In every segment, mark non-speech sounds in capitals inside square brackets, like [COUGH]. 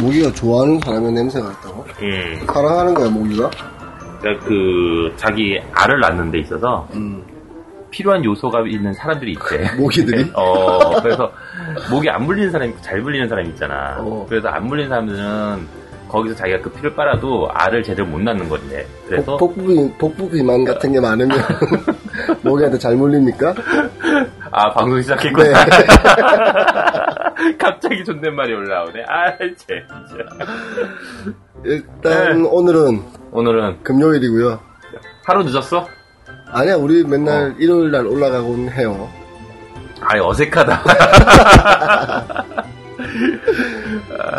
모기가 좋아하는 사람의 냄새가 있다고? 음. 사랑하는 거야, 모기가? 그러니까 그 자기 알을 낳는 데 있어서 음. 필요한 요소가 있는 사람들이 있대. [LAUGHS] 모기들이? [LAUGHS] 어, 그래서 목이 안 물리는 사람이 있고 잘 물리는 사람이 있잖아. 어. 그래서 안 물리는 사람들은 거기서 자기가 그 피를 빨아도 알을 제대로 못 낳는 건데. 그래서 복, 복부, 복부 비만 같은 게 많으면 [LAUGHS] 모기한테 잘 물립니까? 아 방송 시작했구나. 네. [LAUGHS] 갑자기 존댓말이 올라오네. 아, 진짜. 일단 네. 오늘은 오늘은 금요일이고요. 하루 늦었어? 아니야, 우리 어. 맨날 일요일 날 올라가곤 해요. 아이 어색하다. [LAUGHS]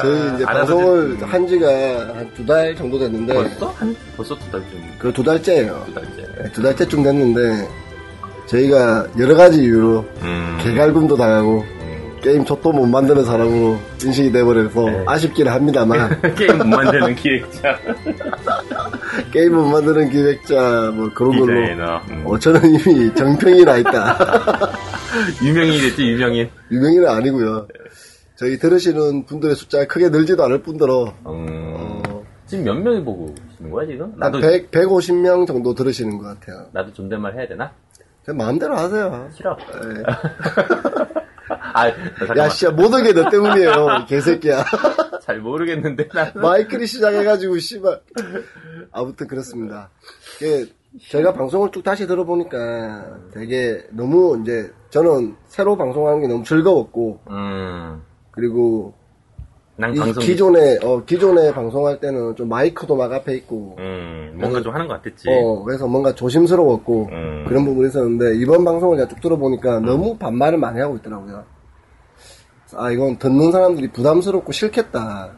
저희 이제 안 해도 방송을 돼. 한 지가 한 두 달 정도 됐는데, 벌써 한 벌써 두 달쯤 그 두 달째예요. 두 달째. 네, 두 달째쯤 됐는데, 저희가 여러 가지 이유로 음. 개갈굼도 당하고, 음. 게임 좆도 못 만드는 사람으로 인식이 돼버려서 네. 아쉽기는 합니다만, [LAUGHS] 게임 못 만드는 기획자, [LAUGHS] 게임 못 만드는 기획자, 뭐 그런 걸로, 디자이너, 음. 어, 저는 이미 정평이 나 있다. 유명인이 됐지 유명인. 유명인은 아니고요. 저희 들으시는 분들의 숫자가 크게 늘지도 않을 뿐더러 음. 어, 지금 몇 명이 보고 계시는 거야 지금? 나도 100, 150명 정도 들으시는 것 같아요. 나도 존댓말 해야 되나? 그냥 마음대로 하세요. 싫어. [LAUGHS] 예. 아. 야, 씨야, 모든 게너 때문이에요. 개새끼야. [LAUGHS] 잘 모르겠는데 난. 마이클이 시작해가지고, 씨발. 아무튼 그렇습니다. 이게 제가 방송을 쭉 다시 들어보니까 되게 너무 이제 저는 새로 방송하는 게 너무 즐거웠고, 음. 그리고 난 이. 기존에, 어, 기존에 방송할 때는 좀 마이크도 막 앞에 있고, 음. 뭔가 좀 하는 것 같았지. 어, 그래서 뭔가 조심스러웠고, 음. 그런 부분이 있었는데, 이번 방송을 제가 쭉 들어보니까 너무 반말을 많이 하고 있더라고요. 아, 이건 듣는 사람들이 부담스럽고 싫겠다.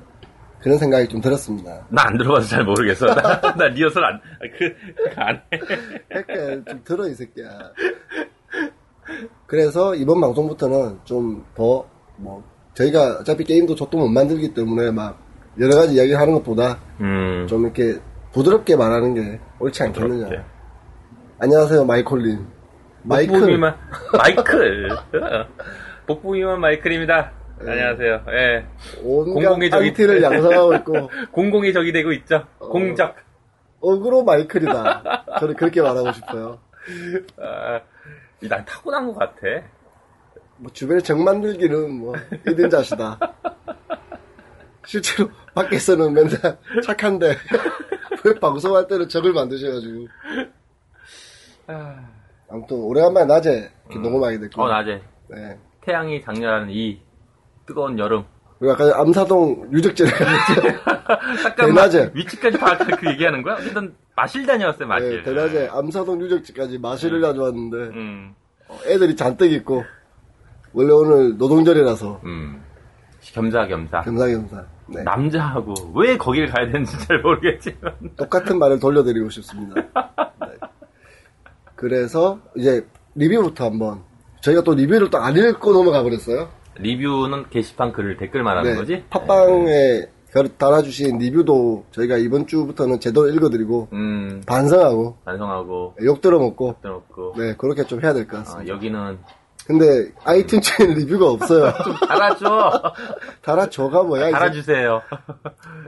그런 생각이 좀 들었습니다. 나 안 들어봐서 잘 모르겠어. 나, [LAUGHS] 나 리허설 안, 아, 그, 안 해. 그러니까 좀 들어, 이 새끼야. 그래서 이번 방송부터는 좀 더, 뭐, 저희가 어차피 게임도 저도 못 만들기 때문에 막, 여러 가지 이야기 하는 것보다 음. 좀 이렇게 부드럽게 말하는 게 옳지 않겠느냐. 부드럽게. 안녕하세요, 마이콜린. 마이클. 복부위만 [LAUGHS] 마이클. 복부위만 마이클입니다. 네. 안녕하세요. 예. 공공의 적이- 안티를 [LAUGHS] 양성하고 있고 공공의 적이 되고 있죠. 어. 공적. 어그로 마이클이다. 저는 그렇게 말하고 싶어요. 아, 난 타고난 것 같아. 뭐 주변에 정 만들기는 뭐 이든 자시다. 실제로 밖에서는 맨날 착한데 왜 [LAUGHS] 방송할 때는 적을 만드셔가지고 아무튼 오래간만에 낮에 이렇게 녹음하게 됐고 어, 낮에. 네. 태양이 장렬하는 이 뜨거운 여름. 그리고 아까 암사동 유적지를 [LAUGHS] 잠깐만. 대낮에. 위치까지 파악해서 그 얘기하는 거야? 어쨌든 마실 다녀왔어요, 마실. 네, 대낮에 암사동 유적지까지 마실을 가져왔는데 음, 어, 애들이 잔뜩 있고 원래 오늘 노동절이라서 음. 겸사겸사. 겸사겸사 네. 남자하고 왜 거기를 가야 되는지 잘 모르겠지만. [LAUGHS] 똑같은 말을 돌려드리고 싶습니다. 네. 그래서 이제 리뷰부터 한번 저희가 또 리뷰를 또 안 읽고 넘어가 버렸어요. 리뷰는 게시판 글을 댓글 말하는 네, 거지? 팟빵에 글 달아주신 리뷰도 저희가 이번 주부터는 제대로 읽어드리고 음, 반성하고 반성하고, 욕 들어먹고 들어놓고. 네 그렇게 좀 해야 될것 아, 같습니다. 여기는 근데 아이튠즈에는 리뷰가 없어요. [LAUGHS] 달아줘! 달아줘가 뭐야 이제 달아주세요.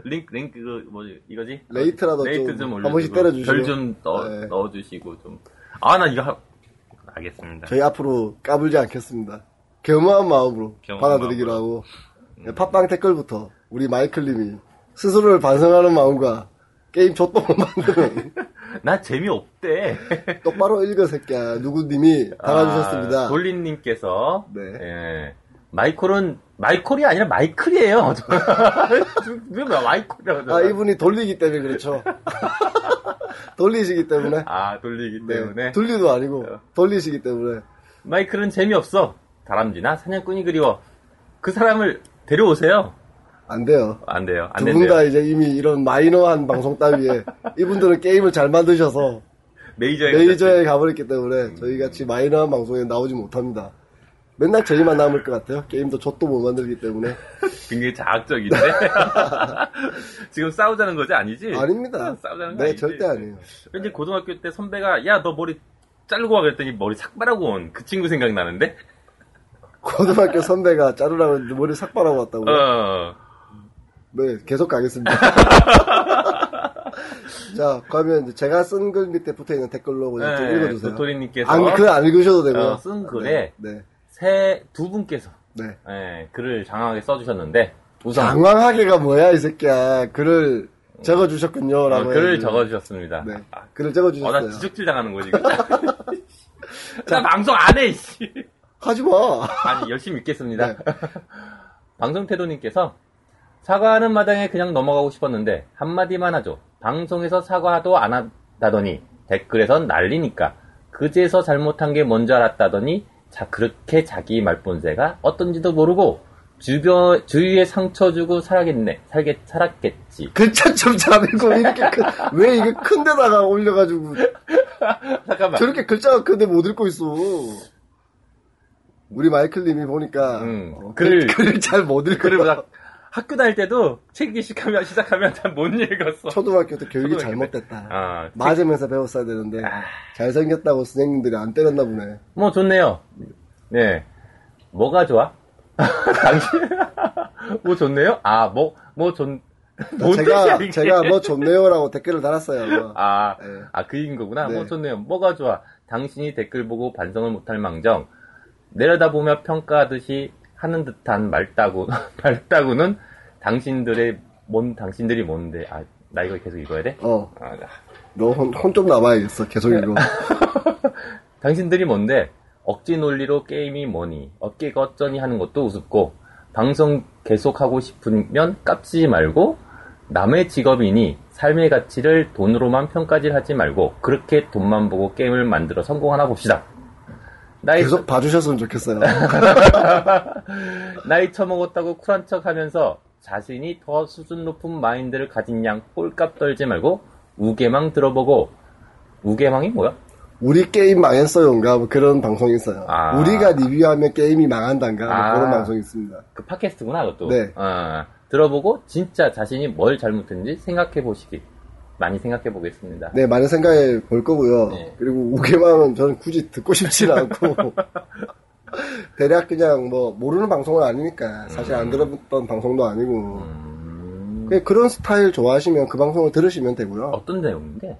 링크, 링크, 그, 뭐지, 이거지? 레이트라도 레이트 좀 좀한 올려주고. 번씩 때려주시고. 별좀 넣어, 네. 넣어주시고, 좀. 아, 나 이거, 하... 알겠습니다. 저희 앞으로 까불지 않겠습니다. 겸허한 마음으로 겸허한 받아들이기로 하고 네, 팟빵 댓글부터 우리 마이클님이 스스로를 반성하는 마음과 게임 못 [LAUGHS] 만드는 [LAUGHS] 나 재미없대. 똑바로 읽어 새끼야 누구님이 달아주셨습니다. 아, 돌린님께서, 네. 예. 마이콜은, 마이콜이 아니라 마이클이에요. [LAUGHS] 왜 마이콜이라고 아 이분이 돌리기 때문에 그렇죠. [LAUGHS] 돌리시기 때문에 아, 돌리기 네, 때문에. 돌리도 아니고 돌리시기 때문에 마이클은 재미없어. 다람쥐나 사냥꾼이 그리워. 그 사람을 데려오세요. 안 돼요. 안 돼요. 안두분 다. 이제 이미 이런 마이너한 방송 따위에 [LAUGHS] 이분들은 게임을 잘 만드셔서 메이저에 메이저에 가버렸기 때문에 저희 같이 마이너한 방송에 나오지 못합니다. 맨날 저희만 남을 것 같아요. 게임도 좆도 못 만들기 때문에. [LAUGHS] 굉장히 자학적인데. [LAUGHS] 지금 싸우자는 거지 아니지? 아닙니다. 싸우자는 거 네, 아니지? 절대 아니에요. 왠지 고등학교 때 선배가 야 너 머리 자르고 와 그랬더니 머리 삭발하고 온 그 친구 생각이 나는데. 고등학교 선배가 자르라고 했는데 머리 삭발하고 왔다고. 어. 네, 계속 가겠습니다. [LAUGHS] 자, 그러면 제가 쓴 글 밑에 붙어 있는 댓글로 그냥 좀 읽어주세요. 도토리님께서 안, 글안 읽으셔도 되고요. 어, 쓴 글에 네, 새두 분께서 네. 예, 글을 장황하게 써주셨는데 우선 장황하게가 뭐야, 이 새끼야. 글을 적어주셨군요. 어, 라고 글을. 적어주셨습니다. 네. 아, 글을 어, 적어주셨어요. 나 지적질 당하는 거지. [LAUGHS] 나 방송 안 해, 씨. 하지 마. 아니, 열심히 읽겠습니다. 네. [LAUGHS] 방송 태도님께서 사과하는 마당에 그냥 넘어가고 싶었는데 한마디만 하죠. 방송에서 사과도 안 한다더니 댓글에선 난리니까 그제서 잘못한 게 뭔지 알았다더니 자 그렇게 자기 말본새가 어떤지도 모르고 주변 주위에 상처 주고 살겠네 살겠 살았겠지. 글자 좀 잘읽고 이렇게 큰, [LAUGHS] 왜 이게 큰 데다가 올려가지고. 잠깐만. 저렇게 글자가 큰데 못 읽고 있어. 우리 마이클님이 보니까 음, 어, 글을- 글, 글을 잘못 읽고 나 학교 다닐 때도 책 시작하면 시작하면 잘 못 읽었어. 초등학교 때 교육이 초등학교 때. 잘못됐다. 아, 맞으면서 배웠어야 되는데 아. 잘생겼다고 선생님들이 안 때렸나 보네. 뭐 좋네요. 네. 뭐가 좋아? [LAUGHS] 당신 뭐 좋네요? 아, 뭐, 뭐 좋, 뭔 뜻이야, 제가 이게? 제가 뭐 좋네요라고 댓글을 달았어요. 아, 네. 아, 그 얘기인 거구나. 네. 뭐 좋네요. 뭐가 좋아? 당신이 댓글 보고 반성을 못할 망정, 내려다보며 평가하듯이 하는 듯한 말따구, [LAUGHS] 말따구는 당신들의, 뭔, 당신들이 뭔데, 아, 나 이거 계속 읽어야 돼? 어, 아, 나- 너혼 좀 남아야겠어. 계속 읽어. [LAUGHS] 당신들이 뭔데 억지 논리로 게임이 뭐니 어깨가 어쩌니 하는 것도 우습고 방송 계속하고 싶으면 깝치지 말고 남의 직업이니 삶의 가치를 돈으로만 평가질 하지 말고 그렇게 돈만 보고 게임을 만들어 성공하나 봅시다. 나이, 계속 봐주셨으면 좋겠어요. [LAUGHS] 나이 처먹었다고 쿨한 척 하면서 자신이 더 수준 높은 마인드를 가진 양 꼴값 떨지 말고 우개망 들어보고 우개망이 뭐야? 우리 게임 망했어요인가 뭐 그런 방송이 있어요. 아. 우리가 리뷰하면 게임이 망한단가 뭐 아. 그런 방송이 있습니다. 그 팟캐스트구나, 그것도. 네. 어, 들어보고 진짜 자신이 뭘 잘못했는지 생각해 보시기. 많이 생각해 보겠습니다. 네, 많은 생각해 볼 거고요. 네. 그리고 우개망은 저는 굳이 듣고 싶지는 않고 [LAUGHS] 대략 그냥 뭐 모르는 방송은 아니니까 사실 안 들었던 방송도 아니고 음, 그냥 그런 스타일 좋아하시면 그 방송을 들으시면 되고요. 어떤 내용인데?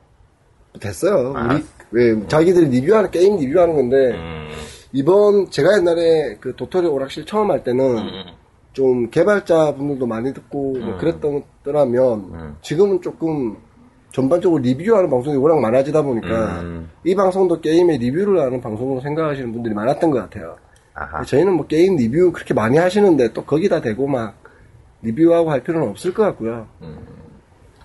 됐어요. 아. 우리 왜 자기들이 리뷰하는 게임 리뷰하는 건데 음, 이번 제가 옛날에 그 도토리 오락실 처음 할 때는 음, 좀 개발자 분들도 많이 듣고 뭐 음. 그랬던 더라면 음. 지금은 조금 전반적으로 리뷰하는 방송이 워낙 많아지다 보니까 음. 이 방송도 게임의 리뷰를 하는 방송으로 생각하시는 분들이 많았던 것 같아요. 아하. 저희는 뭐 게임 리뷰 그렇게 많이 하시는데 또 거기다 대고 막 리뷰하고 할 필요는 없을 것 같고요.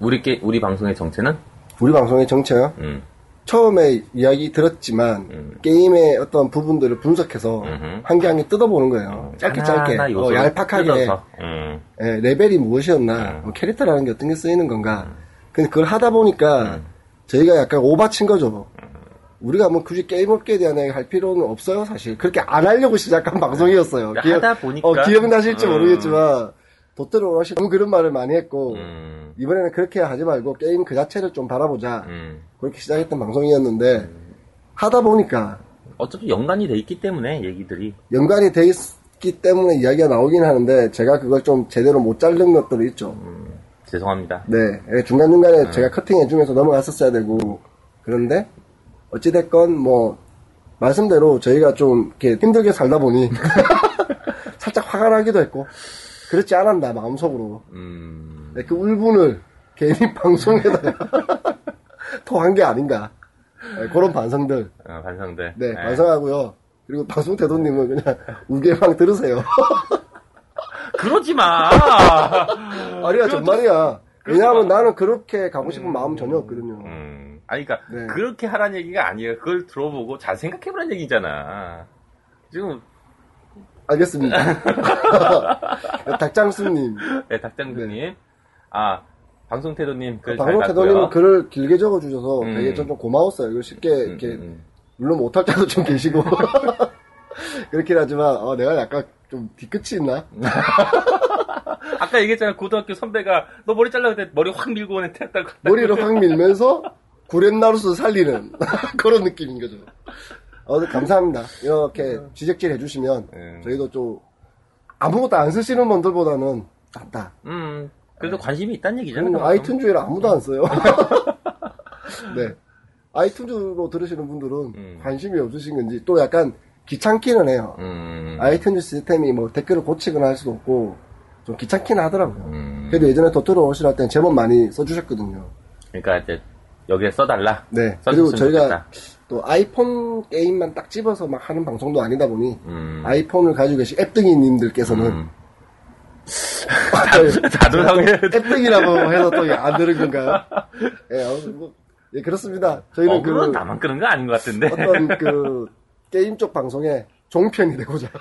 우리 게, 우리 방송의 정체는? 우리 방송의 정체요? 음, 처음에 이야기 들었지만 음. 게임의 어떤 부분들을 분석해서. 한 개 한 개 뜯어보는 거예요. 짧게 짧게 하나하나 어, 얄팍하게. 음, 예, 레벨이 무엇이었나 음. 뭐 캐릭터라는 게 어떤 게 쓰이는 건가 근데 그걸 하다 보니까 저희가 약간 오바친 거죠. 우리가 뭐 굳이 게임 업계에 대한 얘기 할 필요는 없어요, 사실. 그렇게 안 하려고 시작한 방송이었어요. 하다 보니까. 어, 기억나실지 음. 모르겠지만, 도트로 오라시 너무 그런 말을 많이 했고, 음, 이번에는 그렇게 하지 말고 게임 그 자체를 좀 바라보자. 음. 그렇게 시작했던 방송이었는데, 하다 보니까 어차피 연관이 돼 있기 때문에 얘기들이. 연관이 돼 있기 때문에 이야기가 나오긴 하는데, 제가 그걸 좀 제대로 못 자른 것들이 있죠. 죄송합니다. 네, 예, 중간중간에 제가 커팅해주면서 넘어갔었어야 되고, 그런데, 어찌됐건, 뭐, 말씀대로 저희가 좀, 이렇게 힘들게 살다 보니, [LAUGHS] 살짝 화가 나기도 했고, 그렇지 않았나, 마음속으로. 음, 네, 그 울분을 괜히 [LAUGHS] 방송에다가 [LAUGHS] 토한 게 아닌가. 네, 그런 반성들. 어, 반성들. 네, 예. 반성하고요. 그리고 방송 대도님은 그냥 우개방 들으세요. 그러지 마! [LAUGHS] 아니야, 정말이야. 왜냐하면 나는 그렇게 가고 싶은 마음 전혀 없거든요. 음, 아니, 그니까, 네. 그렇게 하라는 얘기가 아니에요. 그걸 들어보고 잘 생각해보라는 얘기잖아. 지금, 알겠습니다. [LAUGHS] [LAUGHS] 닭장수님. 네, 닭장수님. 아, 방송태도님, 글잘 방송 봤고요. 태도님은 글을 길게 적어주셔서 음. 되게 좀 고마웠어요. 이걸 쉽게, 음, 이렇게, 음, 음. 물론 못할 때도 좀 계시고. 그렇긴 하지만, 어, 내가 약간 좀 뒤끝이 있나? [LAUGHS] 아까 얘기했잖아. 고등학교 선배가, 너 머리 잘라 그때 머리 확 밀고 오는 태웠다고. 머리를 확 밀면서 구렛나루스 살리는 [LAUGHS] 그런 느낌인 거죠. 어, 감사합니다. 이렇게 지적질 해주시면 음. 저희도 좀 아무것도 안 쓰시는 분들보다는 낫다. 음, 그래도 관심이 있다는 얘기잖아요. 그럼 그만큼. 아이튠즈에는 아무도 안 써요. [LAUGHS] 네. 아이튠즈로 들으시는 분들은 음. 관심이 없으신 건지 또 약간 귀찮기는 해요. 음. 아이튠즈 시스템이 뭐 댓글을 고치거나 할 수도 없고 좀 귀찮긴 하더라고요. 음. 그래도 예전에 도토로 오시라 때는 제법 많이 써주셨거든요. 그러니까 이제 여기에 써달라. 네. 그리고 저희가 좋겠다. 또 아이폰 게임만 딱 집어서 막 하는 방송도 아니다 보니 음. 아이폰을 가지고 계신 앱등이님들께서는 음. [LAUGHS] 자두성에 앱등이라고 해서 또 안 들은 건가요? 예, 어, 뭐, 예, 그렇습니다. 저희는 어, 그 나만 끄는 거 아닌 것 같은데. 어떤 그 [LAUGHS] 게임 쪽 방송에 종편이 되고자. [LAUGHS]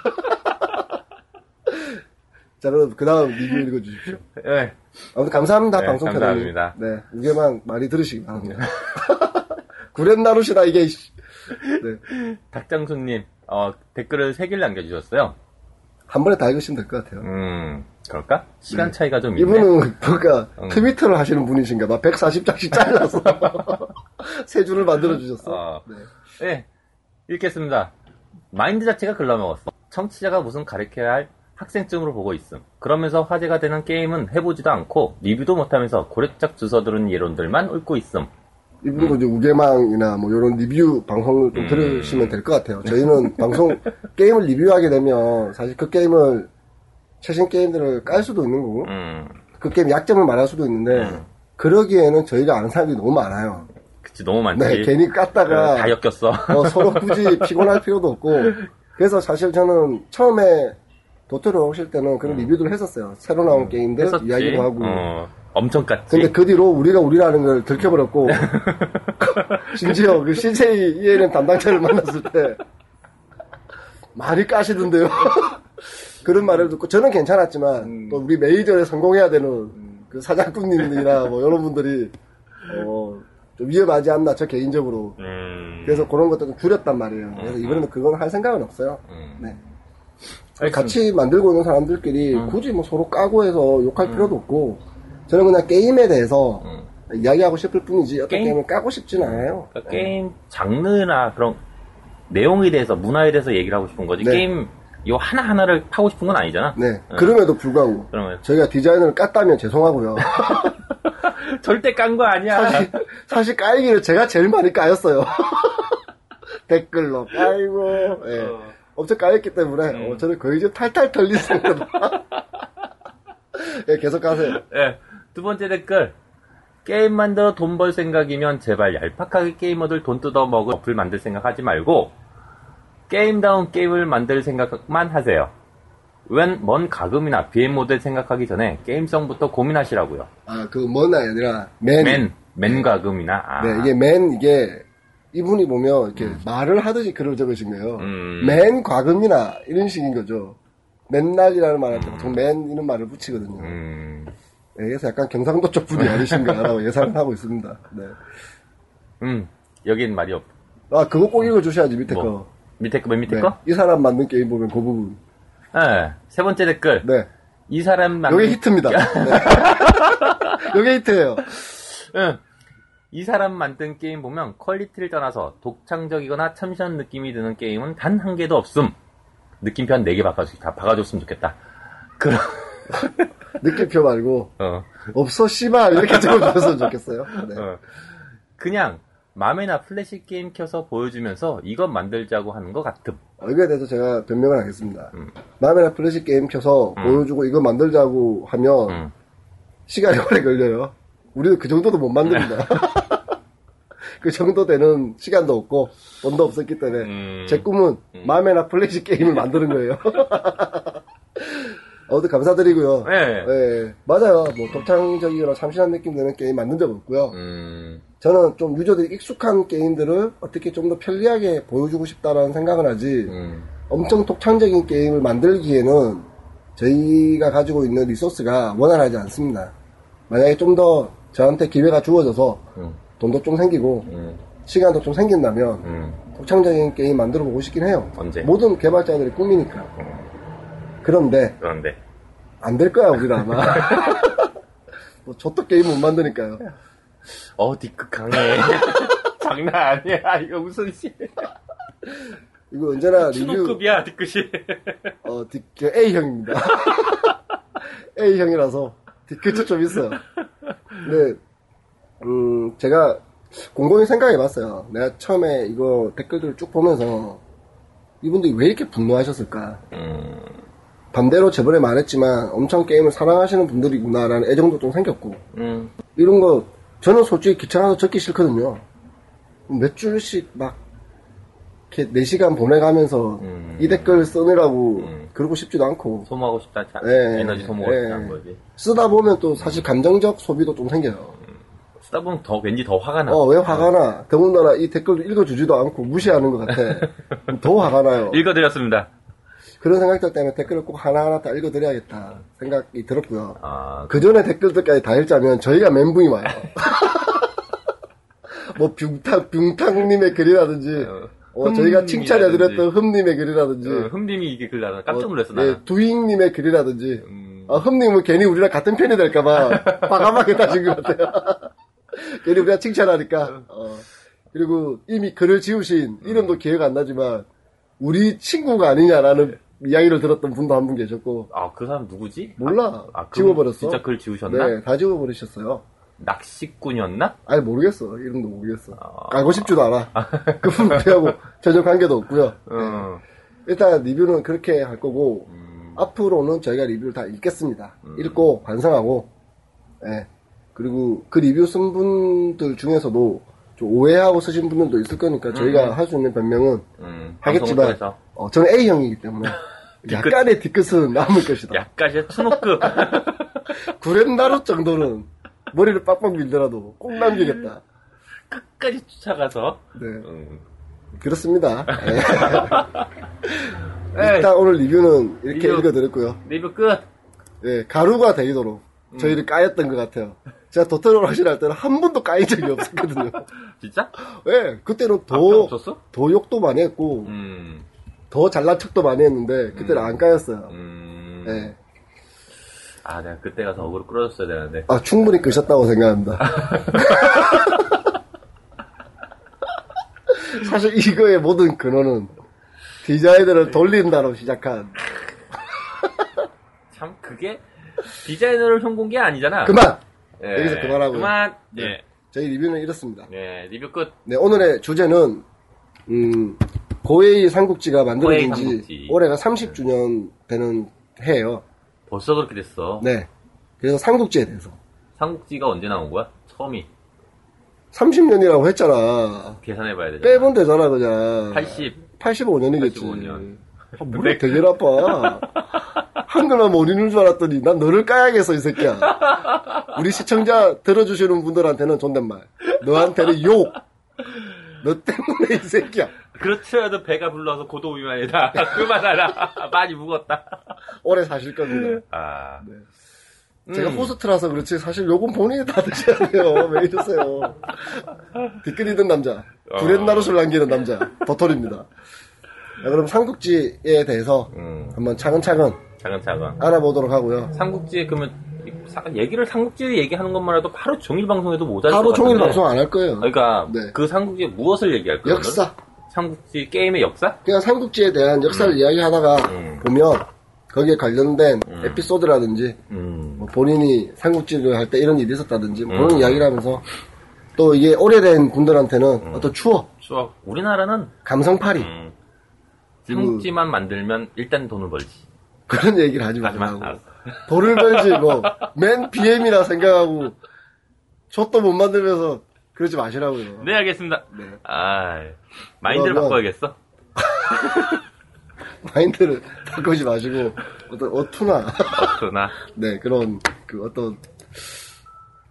자, 그럼 그 다음 리뷰 읽어주십시오. 예. 아무튼 감사합니다, 네, 방송. 감사합니다. 네, 우개만 많이 들으시기 바랍니다. [LAUGHS] 구렛 나루시다, 이게. 네, 닭장수님, 어, 댓글을 3개를 남겨주셨어요. 한 번에 다 읽으시면 될 것 같아요. 음, 그럴까? 시간 차이가 좀 있네. 이분은 뭔가 음. 트위터를 하시는 분이신가 봐. 140장씩 잘라서 [LAUGHS] 세 줄을 만들어 주셨어. 어. 네. 예, 읽겠습니다. 마인드 자체가 글러먹었어. 청취자가 무슨 가르쳐야 할 학생증으로 보고 있음. 그러면서 화제가 되는 게임은 해보지도 않고 리뷰도 못하면서 고래짝 주워들은 예론들만 읊고 있음. 이분도 이제 우개망이나 뭐 이런 리뷰 방송을 좀 음. 들으시면 될 것 같아요. 저희는 방송 [LAUGHS] 게임을 리뷰하게 되면 사실 그 게임을 최신 게임들을 깔 수도 있는 거고 음, 그 게임 약점을 말할 수도 있는데 음. 그러기에는 저희가 아는 사람들이 너무 많아요. 그치, 너무 많지. 네, 괜히 어, 깠다가 다 엮였어. 어, 서로 굳이 [LAUGHS] 피곤할 필요도 없고 그래서 사실 저는 처음에 도토로 오실 때는 그런 리뷰들을 했었어요. 새로 나온 게임들 음. 했었지. 이야기도 하고 어, 엄청 깠지. 근데 그 뒤로 우리가 우리라는 걸 들켜버렸고 [LAUGHS] 심지어 그 CJ ELM 담당자를 만났을 때 많이 까시던데요. [LAUGHS] 그런 말을 듣고 저는 괜찮았지만 음. 또 우리 메이저에 성공해야 되는 그 사장꾼님들이나 뭐 여러 분들이 어, 좀 위험하지 않나 저 개인적으로 음, 그래서 그런 것도 좀 줄였단 말이에요. 그래서 이번에는 그건 할 생각은 없어요. 음. 네. 같이 만들고 있는 사람들끼리 굳이 뭐 서로 까고 해서 욕할 필요도 없고 저는 그냥 게임에 대해서 이야기하고 싶을 뿐이지 어떤 게임? 을 까고 싶진 않아요. 그러니까 게임 장르나 그런 내용에 대해서 문화에 대해서 얘기를 하고 싶은 거지 네. 게임 이 하나 하나를 파고 싶은 건 아니잖아. 네. 그럼에도 불구하고 그러면 저희가 디자인을 깠다면 죄송하고요. [LAUGHS] 절대 깐 거 아니야. 사실, 사실 까이기를 제가 제일 많이 까였어요. [LAUGHS] 댓글로 까이고 예. 어. 엄청 까였기 때문에 어, 저는 거의 좀 탈탈 털린 상태로 [LAUGHS] 예, 계속 가세요. 예. 두 번째 댓글. 게임 만들어 돈 벌 생각이면 제발 얄팍하게 게이머들 돈 뜯어 먹을 어플 만들 생각 하지 말고 게임다운 게임을 만들 생각만 하세요. 웬 먼 과금이나 BM 모델 생각하기 전에 게임성부터 고민하시라고요. 아, 그 뭐나 아니라 맨. 맨, 맨 과금이나 아. 네, 이게 맨 이게 이분이 보면 이렇게 말을 하듯이 글을 적으신 거예요. 음. 맨 과금이나 이런 식인 거죠. 맨날이라는 말할 때 보통 맨 이런 말을 붙이거든요. 음, 네, 그래서 약간 경상도 쪽 분이 아니신가라고 [LAUGHS] 예상을 하고 있습니다. 네. 음, 여긴 말이 없. 아, 그거 꼭 읽어주셔야지, 밑에 뭐, 거. 밑에 거, 맨 밑에 네. 거? 이 사람 만든 게임 보면 그 부분. 네. 세 번째 댓글. 네. 이 사람 만든 요게 히트입니다. [LAUGHS] 네. [LAUGHS] 요게 히트예요. 응. 이 사람 만든 게임 보면 quality를 떠나서 독창적이거나 참신한 느낌이 드는 게임은 단 한 개도 없음. 느낌표 한 4개 바꿔주, 다 박아줬으면 좋겠다. 그럼, [LAUGHS] 느낌표 말고, 어, 없어, 씨발. 이렇게 적어주셨으면 좋겠어요. 네. 어. 그냥, MAME나 플래시 게임 켜서 보여주면서 이것 만들자고 하는 것 같음. 어, 이거에 대해서 제가 변명을 하겠습니다. 음. MAME나 플래시 게임 켜서 보여주고 이거 만들자고 하면 음. 시간이 오래 걸려요. 우리는 그 정도도 못 만듭니다. [LAUGHS] 그 정도 되는 시간도 없고 돈도 없었기 때문에 음. 제 꿈은 MAME나 플래시 게임을 만드는 거예요. [LAUGHS] 아무튼 감사드리고요. 네. 네, 맞아요. 뭐 독창적이거나 참신한 느낌 드는 게임 만든 적 없고요. 음, 저는 좀 유저들이 익숙한 게임들을 어떻게 좀 더 편리하게 보여주고 싶다라는 생각은 하지 음, 엄청 독창적인 게임을 만들기에는 저희가 가지고 있는 리소스가 원활하지 않습니다. 만약에 좀 더 저한테 기회가 주어져서 음, 돈도 좀 생기고 음, 시간도 좀 생긴다면 음. 독창적인 게임 만들어 보고 싶긴 해요. 언제? 모든 개발자들의 꿈이니까. 그런데 그런데. 안 될 거야 우리는 아마. [LAUGHS] 뭐 저도 게임 못 만드니까요. 어, 디크 강해. [LAUGHS] 장난 아니야. 이거 무슨 씨. 이거 언제나 리뷰 추노급이야, 디크시. 어, 디- 그 A형입니다. A형이라서 [LAUGHS] 뒤끝이 좀 있어요. 근데, 음, 제가 곰곰이 생각해 봤어요. 내가 처음에 이거 댓글들을 쭉 보면서 이분들이 왜 이렇게 분노하셨을까? 음, 반대로 저번에 말했지만 엄청 게임을 사랑하시는 분들이구나라는 애정도 좀 생겼고 음, 이런 거 저는 솔직히 귀찮아서 적기 싫거든요. 몇 줄씩 막 이렇게 4시간 보내가면서 음. 이 댓글 쓰느라고 음. 그러고 싶지도 않고 소모하고 싶다, 자, 예, 에너지 소모가 예. 싶다는 거지. 쓰다 보면 또 사실 감정적 소비도 좀 생겨요. 쓰다 보면 더, 왠지 더 화가 나. 어, 왜 화가 나? 더군다나 이 댓글도 읽어주지도 않고 무시하는 것 같아. [LAUGHS] 더 화가 나요. 읽어드렸습니다. 그런 생각들 때문에 댓글을 꼭 하나하나 다 읽어드려야겠다 생각이 들었고요. 아, 그 전에 댓글들까지 다 읽자면 저희가 멘붕이 와요. [LAUGHS] 뭐 뷰탕 뷰탕님의 글이라든지 어, 저희가 칭찬해드렸던 흠님의 글이라든지. 어, 흠님이 이게 글 나는 깜짝 어, 놀랐어, 예, 나는. 두잉님의 글이라든지. 음, 아, 흠님은 괜히 우리랑 같은 편이 될까봐 [LAUGHS] 과감하게 따진 것 같아요. [LAUGHS] 괜히 우리가 칭찬하니까. 어. 그리고 이미 글을 지우신 이름도 기억 안 나지만 우리 친구가 아니냐라는 이야기를 들었던 분도 한 분 계셨고 아, 그 사람 누구지? 몰라 아, 그분 지워버렸어. 진짜 글 지우셨나? 네, 다 지워버리셨어요. 낚시꾼이었나? 아니 모르겠어 이름도 모르겠어 아. 알고 싶지도 않아 [LAUGHS] 그분 우리하고 전혀 관계도 없고요 어. 일단 리뷰는 그렇게 할 거고 음, 앞으로는 저희가 리뷰를 다 읽겠습니다 읽고 반성하고 예. 그리고 그 리뷰 쓴 분들 중에서도 좀 오해하고 쓰신 분들도 있을 거니까 저희가 할 수 있는 변명은 음, 하겠지만 통해서 어, 저는 A형이기 때문에 [LAUGHS] 약간의 뒤끝은 남을 것이다 약간의 추노급. [LAUGHS] 구렛나루 정도는 머리를 빡빡 밀더라도 꼭 남기겠다 끝까지 쫓아가서. 네. 음. 그렇습니다 예. [LAUGHS] 에이, 일단 오늘 리뷰는 이렇게 리뷰. 읽어드렸고요. 리뷰 끝. 예, 가루가 되도록 저희를 까였던 것 같아요. 제가 도토로 하실 할 때는 한 번도 까인 적이 없었거든요. [LAUGHS] 진짜? 예, 그때는 앞에 더? 더 욕도 많이 했고, 음, 더 잘난 척도 많이 했는데, 그때는 안 까였어요. 음. 예. 아, 내가 그때 가서 어그로 끌어줬어야 되는데. 아, 충분히 끄셨다고 생각합니다. [LAUGHS] [LAUGHS] 사실 이거의 모든 근원은 디자이너를 돌린다로 시작한, 참, 그게 디자이너를 흉본 게 아니잖아. 그만! 예, 여기서 그만하고요. 그만. 네. 예. 저희 리뷰는 이렇습니다. 예, 리뷰 끝. 네, 오늘의 주제는, 음, 고에이 삼국지가 만들어진 지 삼국지. 올해가 30주년 되는 해예요. 벌써 그렇게 됐어. 네. 그래서 삼국지에 대해서. 삼국지가 언제 나온 거야? 처음이. 30년이라고 했잖아. 계산해봐야 되잖아. 빼면 되잖아, 그냥. 80. 85년이겠지. 85년. 아, 머리 되게 나빠. [LAUGHS] 한글만 못 읽는 줄 알았더니 난 너를 까야겠어, 이 새끼야. 우리 시청자 들어주시는 분들한테는 존댓말. 너한테는 욕. 너 때문에 이 새끼야. 그렇더라도 배가 불러서 고도비만이다. [LAUGHS] 그만하라. 많이 묵었다. 오래 사실 겁니다. 아. 제가 음. 호스트라서 그렇지 사실 요건 본인이 다 드셔야 돼요. 왜 이러세요? 뒤끝 있는 남자, 구렛나루술 남기는 남자, 버터입니다. 자, 그럼 삼국지에 대해서 음. 한번 차근차근 차근차근. 알아보도록 하고요. 삼국지 그러면 사- 얘기를 삼국지 얘기하는 것만 해도 하루 종일 방송해도 모자랄 하루 것 종일 같은데. 방송 안 할 거예요. 그러니까 네. 그 삼국지에 무엇을 얘기할 거예요? 역사. 삼국지 게임의 역사? 그냥 삼국지에 대한 역사를 이야기하다가 음. 보면 거기에 관련된 에피소드라든지 음. 뭐 본인이 삼국지를 할 때 이런 일이 있었다든지 뭐 그런 음. 이야기를 하면서 또 이게 오래된 분들한테는 어떤 추억, 추억. 우리나라는 감성팔이 음. 삼국지만 만들면 일단 돈을 벌지. 그런 얘기를 하지. 말라고. 돌을 벌지 뭐 [LAUGHS] 맨 BM이라 생각하고 젖도 못 만들면서 그러지 마시라고요. 네, 알겠습니다. 네. 아, 마인드를 그러면- 바꿔야겠어. [LAUGHS] 마인드를 바꾸지 마시고 어떤 어투나 어쩌나 [LAUGHS] 네 그런 그 어떤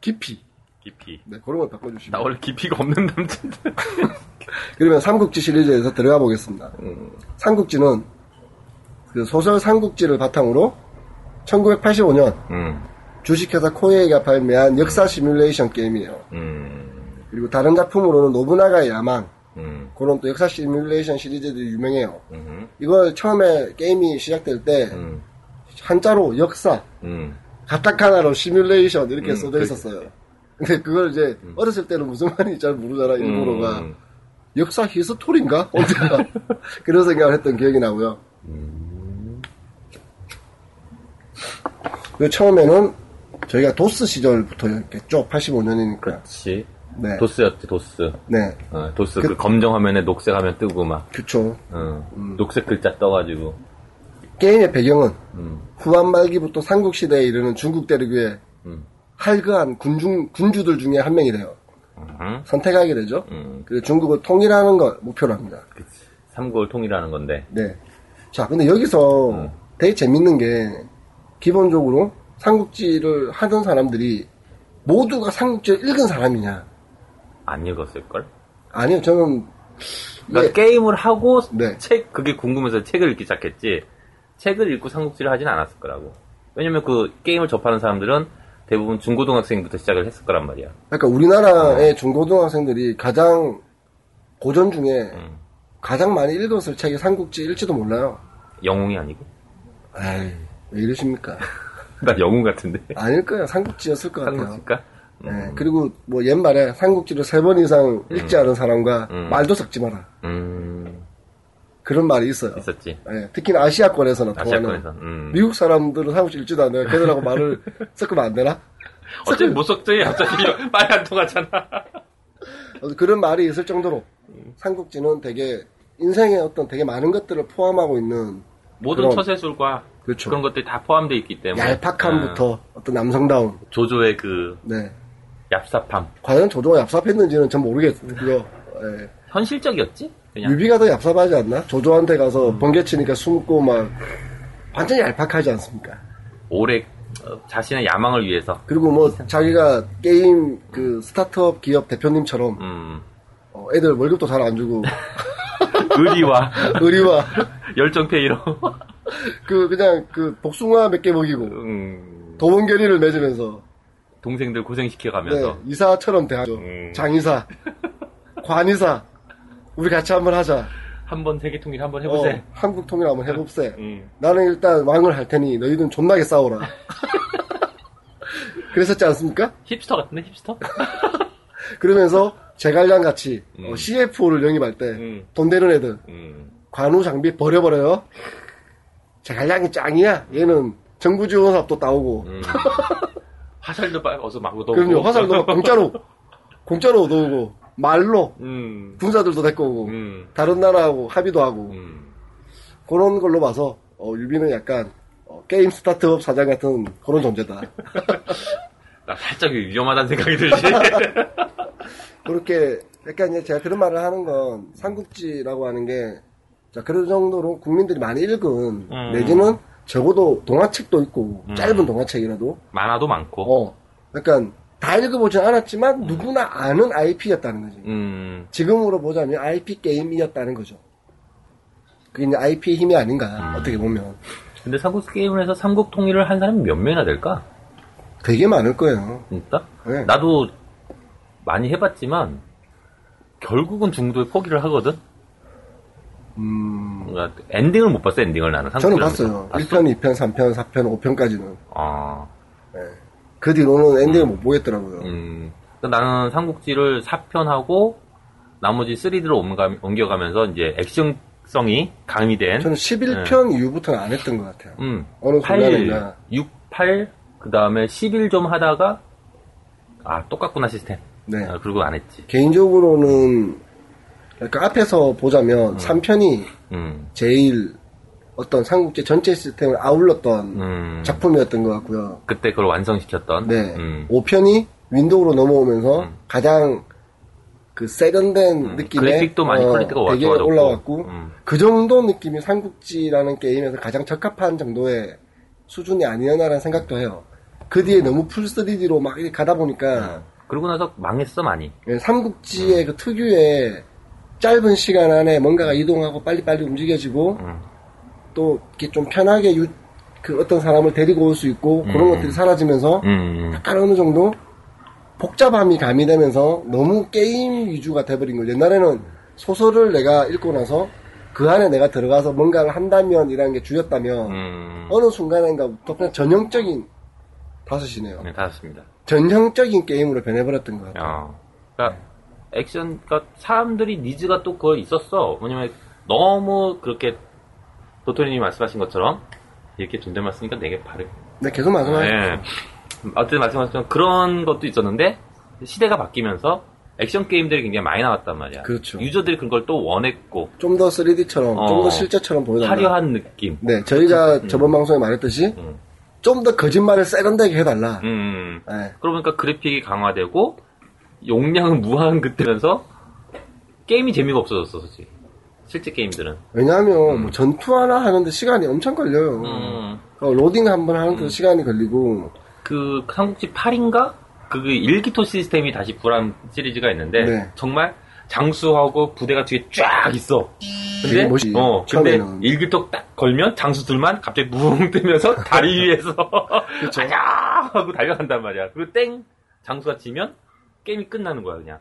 깊이 깊이. 네 그런 걸나 바꿔주시면 원래 깊이가 없는 남자인데. 그러면 삼국지 시리즈에서 들어가 보겠습니다. 음. 삼국지는 그 소설 삼국지를 바탕으로 1985년 음. 주식회사 코에이가 발매한 역사 시뮬레이션 게임이에요. 음. 그리고 다른 작품으로는 노부나가의 야망 음. 그런 또 역사 시뮬레이션 시리즈들이 유명해요. 음. 이걸 처음에 게임이 시작될 때 음. 한자로 역사, 음. 가타카나로 시뮬레이션 이렇게 음, 써져. 있었어요. 근데 그걸 이제 어렸을 때는 무슨 말인지 잘 모르잖아 일본어가 음. 역사 히스토리인가? 언제가 그런 생각을 했던 기억이 나고요. 음. 그 처음에는 저희가 도스 시절부터 이렇게 쭉 85년이니까. 그렇지. 네. 도스였지, 도스. 네. 어, 도스 그- 그, 검정 화면에 녹색 화면 뜨고 막, 그쵸. 어, 음. 녹색 글자 떠가지고, 게임의 배경은 음, 후한 말기부터 삼국시대에 이르는 중국 대륙의 음, 활거한 군중, 군주들 중에 한 명이 돼요. 음, 선택하게 되죠. 음, 그래서 중국을 통일하는 걸 목표로 합니다. 그치. 삼국을 통일하는 건데, 네. 자, 근데 여기서 음. 되게 재밌는 게 기본적으로 삼국지를 하던 사람들이 모두가 삼국지를 읽은 사람이냐? 안 읽었을걸? 아니요, 저는 그러니까 예, 게임을 하고, 네. 책, 그게 궁금해서 책을 읽기 시작했지, 책을 읽고 삼국지를 하진 않았을 거라고. 왜냐면 그 게임을 접하는 사람들은 대부분 중고등학생부터 시작을 했을 거란 말이야. 그러니까 우리나라의 중고등학생들이 가장 고전 중에 음. 가장 많이 읽었을 책이 삼국지일지도 몰라요. 영웅이 아니고? 에이, 왜 이러십니까? [LAUGHS] 나 영웅 같은데. 아닐 거예요. 삼국지였을 것 같아요. 삼국지일까? 네, 그리고 뭐 옛말에 삼국지를 세 번 이상 읽지 않은 사람과 음. 말도 섞지 마라. 음, 그런 말이 있어요. 있었지. 네, 특히나 아시아권에서는 통하는. 아시아권에서. 음. 미국 사람들은 삼국지 읽지도 않아요. 걔들하고 [LAUGHS] 말을 섞으면 안 되나? 어차피 못 섞지, 어차피 말이 안 통하잖아. 어, 그런 말이 있을 정도로 음. 삼국지는 되게 인생의 어떤 되게 많은 것들을 포함하고 있는 모든. 처세술과 그렇죠. 그런 것들이 다 포함되어 있기 때문에. 얄팍함부터 어, 어떤 남성다움. 조조의 그 네. 얍삽함. 과연 조조가 얍삽했는지는 전 모르겠고요. 예. 현실적이었지? 그냥. 유비가 더 얍삽하지 않나? 조조한테 가서 음. 번개 치니까 숨고 막 완전히 얄팍하지 않습니까? 오래 어, 자신의 야망을 위해서. 그리고 뭐 자기가 게임 그 스타트업 기업 대표님처럼 음, 어, 애들 월급도 잘 안 주고 [LAUGHS] 의리와 의리와 [LAUGHS] 열정 페이로. [LAUGHS] 그 그냥 그 복숭아 몇 개 먹이고 음, 도원 결의를 맺으면서 동생들 고생시켜 가면서. 네, 이사처럼 대하죠. 음. 장이사, 관이사, 우리 같이 한번 하자. 한번 세계 통일 한번 해보세. 어, 한국 통일 한번 해봅세. 음. 나는 일단 왕을 할 테니 너희들은 존나게 싸워라. [LAUGHS] 그랬었지 않습니까? 힙스터 같은데 힙스터? [LAUGHS] 그러면서 제갈량 같이 음. CFO를 영입할 때돈 음. 되는 애들 음. 관우 장비 버려버려요. 제갈량이 짱이야. 얘는 정부 지원 사업도 따오고 음. 화살도 뺏어서 막 얻어오고. 그럼요 화살도 공짜로 [LAUGHS] 공짜로 얻어오고 말로 음. 군사들도 데리고 오고 음. 다른 나라하고 합의도 하고 음. 그런 걸로 봐서 어, 유비는 약간 어, 게임 스타트업 사장 같은 그런 존재다. [LAUGHS] 나 살짝 위험하다는 생각이 들지. [LAUGHS] 그렇게 약간 이제 제가 그런 말을 하는 건 삼국지라고 하는 게 자, 그런 정도로 국민들이 많이 읽은 음. 내지는 적어도 동화책도 있고 음. 짧은 동화책이라도 만화도 많고. 어 약간 다 읽어보진 않았지만 누구나 아는 IP였다는 거지. 음. 지금으로 보자면 IP 게임이었다는 거죠. 그게 이제 IP의 힘이 아닌가 음. 어떻게 보면 근데 삼국 게임을 해서 삼국 통일을 한 사람이 몇 명이나 될까? 되게 많을 거예요. 진짜? 네. 나도 많이 해봤지만 결국은 중도에 포기를 하거든. 음, 그러니까 엔딩을 못 봤어. 엔딩을 나는. 저는 봤어요. 거. 1편, 2편, 3편, 4편, 5편까지는. 아, 그 뒤로는 엔딩을 못 보겠더라고요. 음. 그러니까 나는 삼국지를 4편하고 나머지 3D로 옮겨가면서 이제 액션성이 가미된 저는 11편 이후부터는 안 했던 것 같아요. 음, 어느 8, 순간인가. 6, 8, 그 다음에 11 좀 하다가, 아, 똑같구나, 시스템. 네. 아, 그리고 안 했지. 개인적으로는, 그러니까 앞에서 보자면 3편이 음, 제일 어떤 삼국지 전체 시스템을 아울렀던 음. 작품이었던 것 같고요. 그때 그걸 완성시켰던. 네. 음. 5편이 윈도우로 넘어오면서 음. 가장 그 세련된 음, 느낌의 그래픽도 많이 퀄리티가 되게 좋아졌고. 올라왔고 음. 그 정도 느낌이 삼국지라는 게임에서 가장 적합한 정도의 수준이 아니었나라는 생각도 해요. 그 뒤에 너무 풀 3D로 막 이렇게 가다 보니까 그러고 나서 망했어, 많이. 예, 삼국지의 그 특유의 짧은 시간 안에 뭔가가 이동하고 빨리빨리 움직여지고 음. 또 이렇게 좀 편하게 유- 그 어떤 사람을 데리고 올 수 있고 그런 음. 것들이 사라지면서 음. 약간 어느 정도 복잡함이 가미되면서 너무 게임 위주가 돼버린 거예요. 옛날에는 소설을 내가 읽고 나서 그 안에 내가 들어가서 뭔가를 한다면 이라는 게 주였다면 음. 어느 순간인가부터 그냥 전형적인 다섯이네요. 네, 닫았습니다. 전형적인 게임으로 변해버렸던 것 같아요. 어. 그러니까 액션, 그러니까 사람들이 니즈가 또 그거 있었어. 왜냐면 너무 그렇게 도토리님이 말씀하신 것처럼 이렇게 존댓말 쓰니까 되게 바르. 네, 계속 말씀하세요. 네. 어쨌든 것처럼 그런 것도 있었는데 시대가 바뀌면서 액션 게임들이 굉장히 많이 나왔단 말이야. 그렇죠. 유저들이 그런 걸 또 원했고 좀 더 3D처럼, 어. 좀더 실제처럼 보여달라. 화려한 느낌. 네, 저희가 저번 방송에 말했듯이 음. 좀더 거짓말을 세련되게 해달라. 음. 네. 그러니까 그래픽이 강화되고 용량은 무한 그때면서 게임이 재미가 없어졌어, 솔직히. 실제 게임들은. 왜냐하면 뭐 전투 하나 하는데 시간이 엄청 걸려요. 음. 어, 로딩 한 번 하는데도 시간이 걸리고 그 삼국지 8인가? 그 일기토 시스템이 다시 불한 시리즈가 있는데 네. 정말 장수하고 부대가 뒤에 쫙 있어. 근데 되게 멋있- 어 근데. 일기토 딱 걸면 장수들만 갑자기 뭉 [LAUGHS] 뜨면서 다리 위에서 [LAUGHS] 그쵸. 가자 하고 달려간단 말이야. 그리고 땡 장수가 지면 게임이 끝나는 거야 그냥.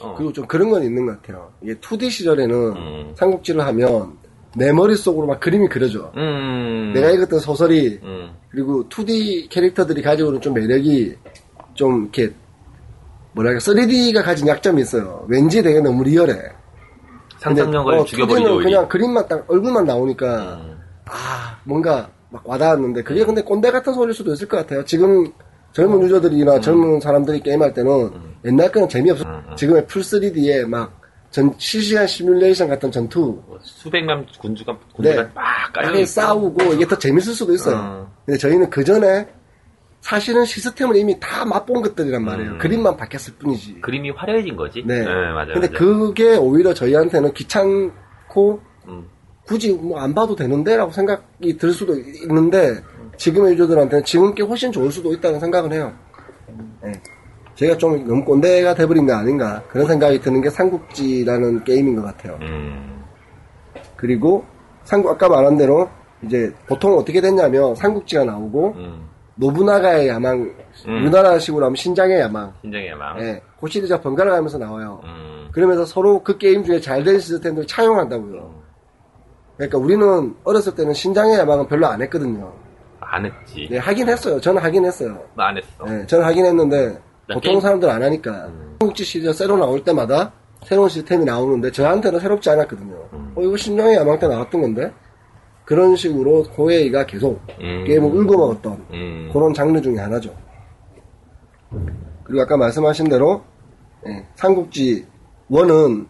어. 그리고 좀 그런 건 있는 것 같아요. 이게 2D 시절에는 음. 삼국지를 하면 내 머릿속으로 막 그림이 그려져. 음. 내가 읽었던 소설이 음. 그리고 2D 캐릭터들이 가지고 있는 좀 매력이 좀 이렇게 뭐랄까 3D가 가진 약점이 있어요. 왠지 되게 너무 리얼해. 상상력을 어, 죽여버리죠 2D는 오히려. 그냥 그림만 딱 얼굴만 나오니까 음. 아 뭔가 막 와닿았는데 그게 근데 꼰대 같은 소리일 수도 있을 것 같아요. 지금 젊은 유저들이나 젊은 사람들이 게임할 때는 옛날 거는 재미없어. 음, 음. 지금의 풀 3D에 막 전, 실시간 시뮬레이션 같은 전투 뭐 수백만 군주가 군주가 네. 막 깔려 싸우고 이게 더 재밌을 수도 있어요. 음. 근데 저희는 그 전에 사실은 시스템을 이미 다 맛본 것들이란 말이에요. 음. 그림만 바뀌었을 뿐이지. 그림이 화려해진 거지. 네. 맞아요. 근데 맞아요. 그게 오히려 저희한테는 귀찮고 음. 굳이 뭐 안 봐도 되는데라고 생각이 들 수도 있는데 지금의 유저들한테는 지금 게 훨씬 좋을 수도 있다는 생각을 해요. 네. 제가 좀 너무 꼰대가 돼버린 거 아닌가 그런 생각이 드는 게 삼국지라는 게임인 것 같아요. 음. 그리고 삼국 아까 말한 대로 이제 보통 어떻게 됐냐면 삼국지가 나오고 음. 노부나가의 야망 음. 우리나라식으로 하면 신장의 야망 신장의 마음. 예, 그 시리즈가 번갈아 가면서 나와요. 음. 그러면서 서로 그 게임 중에 잘 된 시스템들을 차용한다고요. 그러니까 우리는 어렸을 때는 신장의 야망은 별로 안 했거든요. 안 했지. 네, 하긴 했어요. 저는 하긴 했어요. 안 했어. 네, 저는 하긴 했는데 나 보통 게임- 사람들 안 하니까 음. 삼국지 시리즈 새로 나올 때마다 새로운 시스템이 나오는데 저한테는 새롭지 않았거든요. 음. 어 이거 신장의 야망 때 나왔던 건데 그런 식으로 코에이가 계속 음. 게임을 울궈먹었던 음. 그런 장르 중에 하나죠. 그리고 아까 말씀하신 대로 예, 삼국지 1은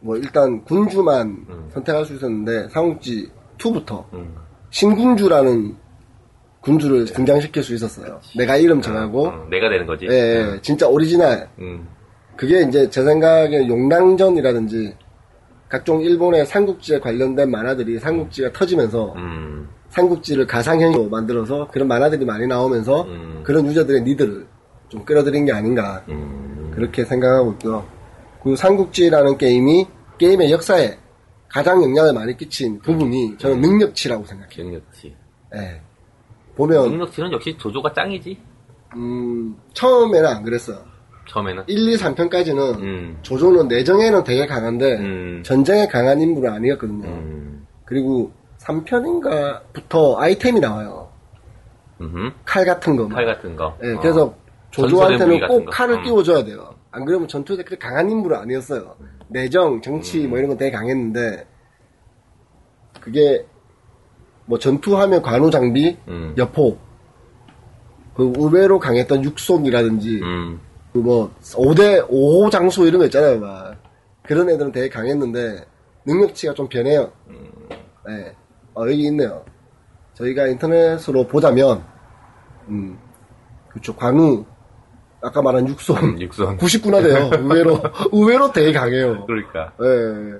뭐 일단 군주만 음. 선택할 수 있었는데 삼국지 2부터 음. 신군주라는 군주를 등장시킬 수 있었어요. 내가 이름 정하고 음, 내가 되는 거지. 예, 예, 진짜 오리지널 음. 그게 이제 제 생각에 용랑전이라든지 각종 일본의 삼국지에 관련된 만화들이 삼국지가 터지면서 음. 삼국지를 가상현실로 만들어서 그런 만화들이 많이 나오면서 음. 그런 user들의 need를 좀 끌어들인 게 아닌가 음. 그렇게 생각하고 있고요. 그리고 삼국지라는 게임이 게임의 역사에 가장 영향을 많이 끼친 부분이 저는 능력치라고 생각해요. 능력치. 예. 보면 능력치는 역시 조조가 짱이지. 음, 처음에는 안 그랬어요. 처음에는. 1, 2, 3편까지는 음. 조조는 내정에는 되게 강한데 음. 전쟁에 강한 인물은 아니었거든요. 음. 그리고 3편인가부터 아이템이 나와요. 음흠. 칼 같은 거. 막. 칼 같은 거. 예, 어. 그래서 무기 조조한테는 꼭 거. 칼을 음. 띄워줘야 돼요. 안 그러면 전투에 그렇게 강한 인물은 아니었어요. 내정, 정치 음. 뭐 이런 건 되게 강했는데 그게 뭐 전투하면 관우 장비, 음. 여포, 그 의외로 강했던 육손이라든지 음. 그뭐 5대 5호 장수 이런 거 있잖아요. 막 그런 애들은 되게 강했는데 능력치가 좀 변해요. 네. 어, 여기 있네요. 저희가 인터넷으로 보자면 음, 그렇죠. 관우 아까 말한 육손 음, 육선. 99나 돼요. 의외로 [LAUGHS] 의외로 되게 강해요. 그러니까. 예.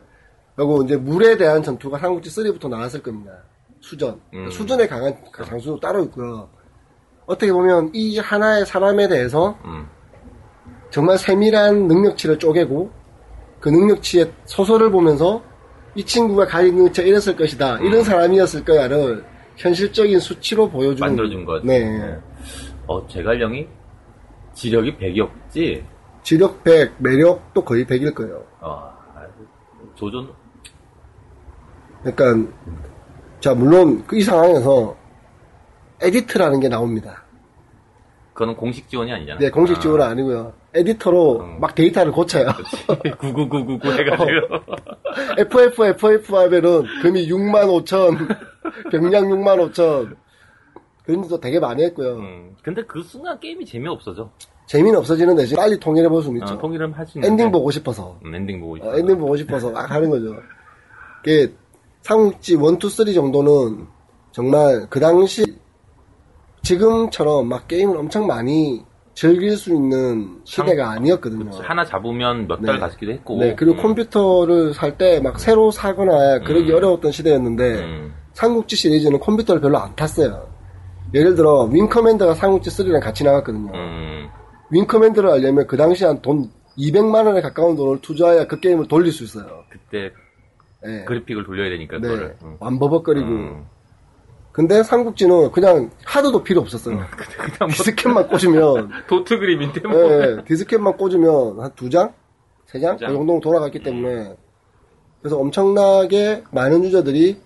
그리고 이제 물에 대한 전투가 삼국지 3부터 나왔을 겁니다. 수전. 음. 수전에 강한 장수도 따로 있고요. 어떻게 보면 이 하나의 사람에 대해서 음. 정말 세밀한 능력치를 쪼개고 그 능력치의 소설을 보면서 이 친구가 가진 능력치가 이랬을 것이다. 이런 사람이었을 거야를 현실적인 수치로 보여주는 만들어준 거지. 네. 어, 제갈량이 지력이 100이었지? 지력 100, 매력도 거의 100일 거예요. 어, 아이고, 조조는, 그러니까 자 물론 그이 상황에서 edit이라는 게 나옵니다. 그거는 공식 지원이 아니잖아. 네, 공식 지원은 아 니고요. 에디터로 음. 막 데이터를 고쳐요. 99999 [LAUGHS] 해가지고. [LAUGHS] FF, FF 하면은 금이 6만 5천, 병량 6만 5천. 그런 일도 되게 많이 했고요. 음. 근데 그 순간 게임이 재미없어져. 재미는 없어지는 대신 빨리 통일해 볼 수는 있죠. 어, 통일은 할수 있는데. 엔딩 보고 싶어서. 음, 엔딩 보고 있어. 어, 엔딩 보고 싶어서 막 하는 거죠. 그게 삼국지 1, 2, 3 정도는 정말 그 당시 지금처럼 막 게임을 엄청 많이 즐길 수 있는 시대가 아니었거든요. 하나 잡으면 몇달 네. 가시기도 했고. 네, 그리고 음. 컴퓨터를 살 때 막 새로 사거나 그러기 음. 어려웠던 시대였는데 음. 삼국지 시리즈는 컴퓨터를 별로 안 탔어요. 예를 들어 Wing Commander가 삼국지 3랑 같이 나갔거든요. 음. Wing Commander를 깔려면 그 당시 한 돈 200만 원에 가까운 돈을 투자해야 그 게임을 돌릴 수 있어요. 그때 네. 그래픽을 돌려야 되니까 네. 그거를. 음. 완버벅거리고. 음. 근데 삼국지는 그냥 하드도 필요 없었어요. 그냥 뭐 디스켓만 꽂으면, [LAUGHS] 도트 그림인데 뭐. 예, 디스켓만 꽂으면 한 두 장? 세 장? 두그 장. 정도 돌아갔기 때문에. 그래서 엄청나게 많은 유저들이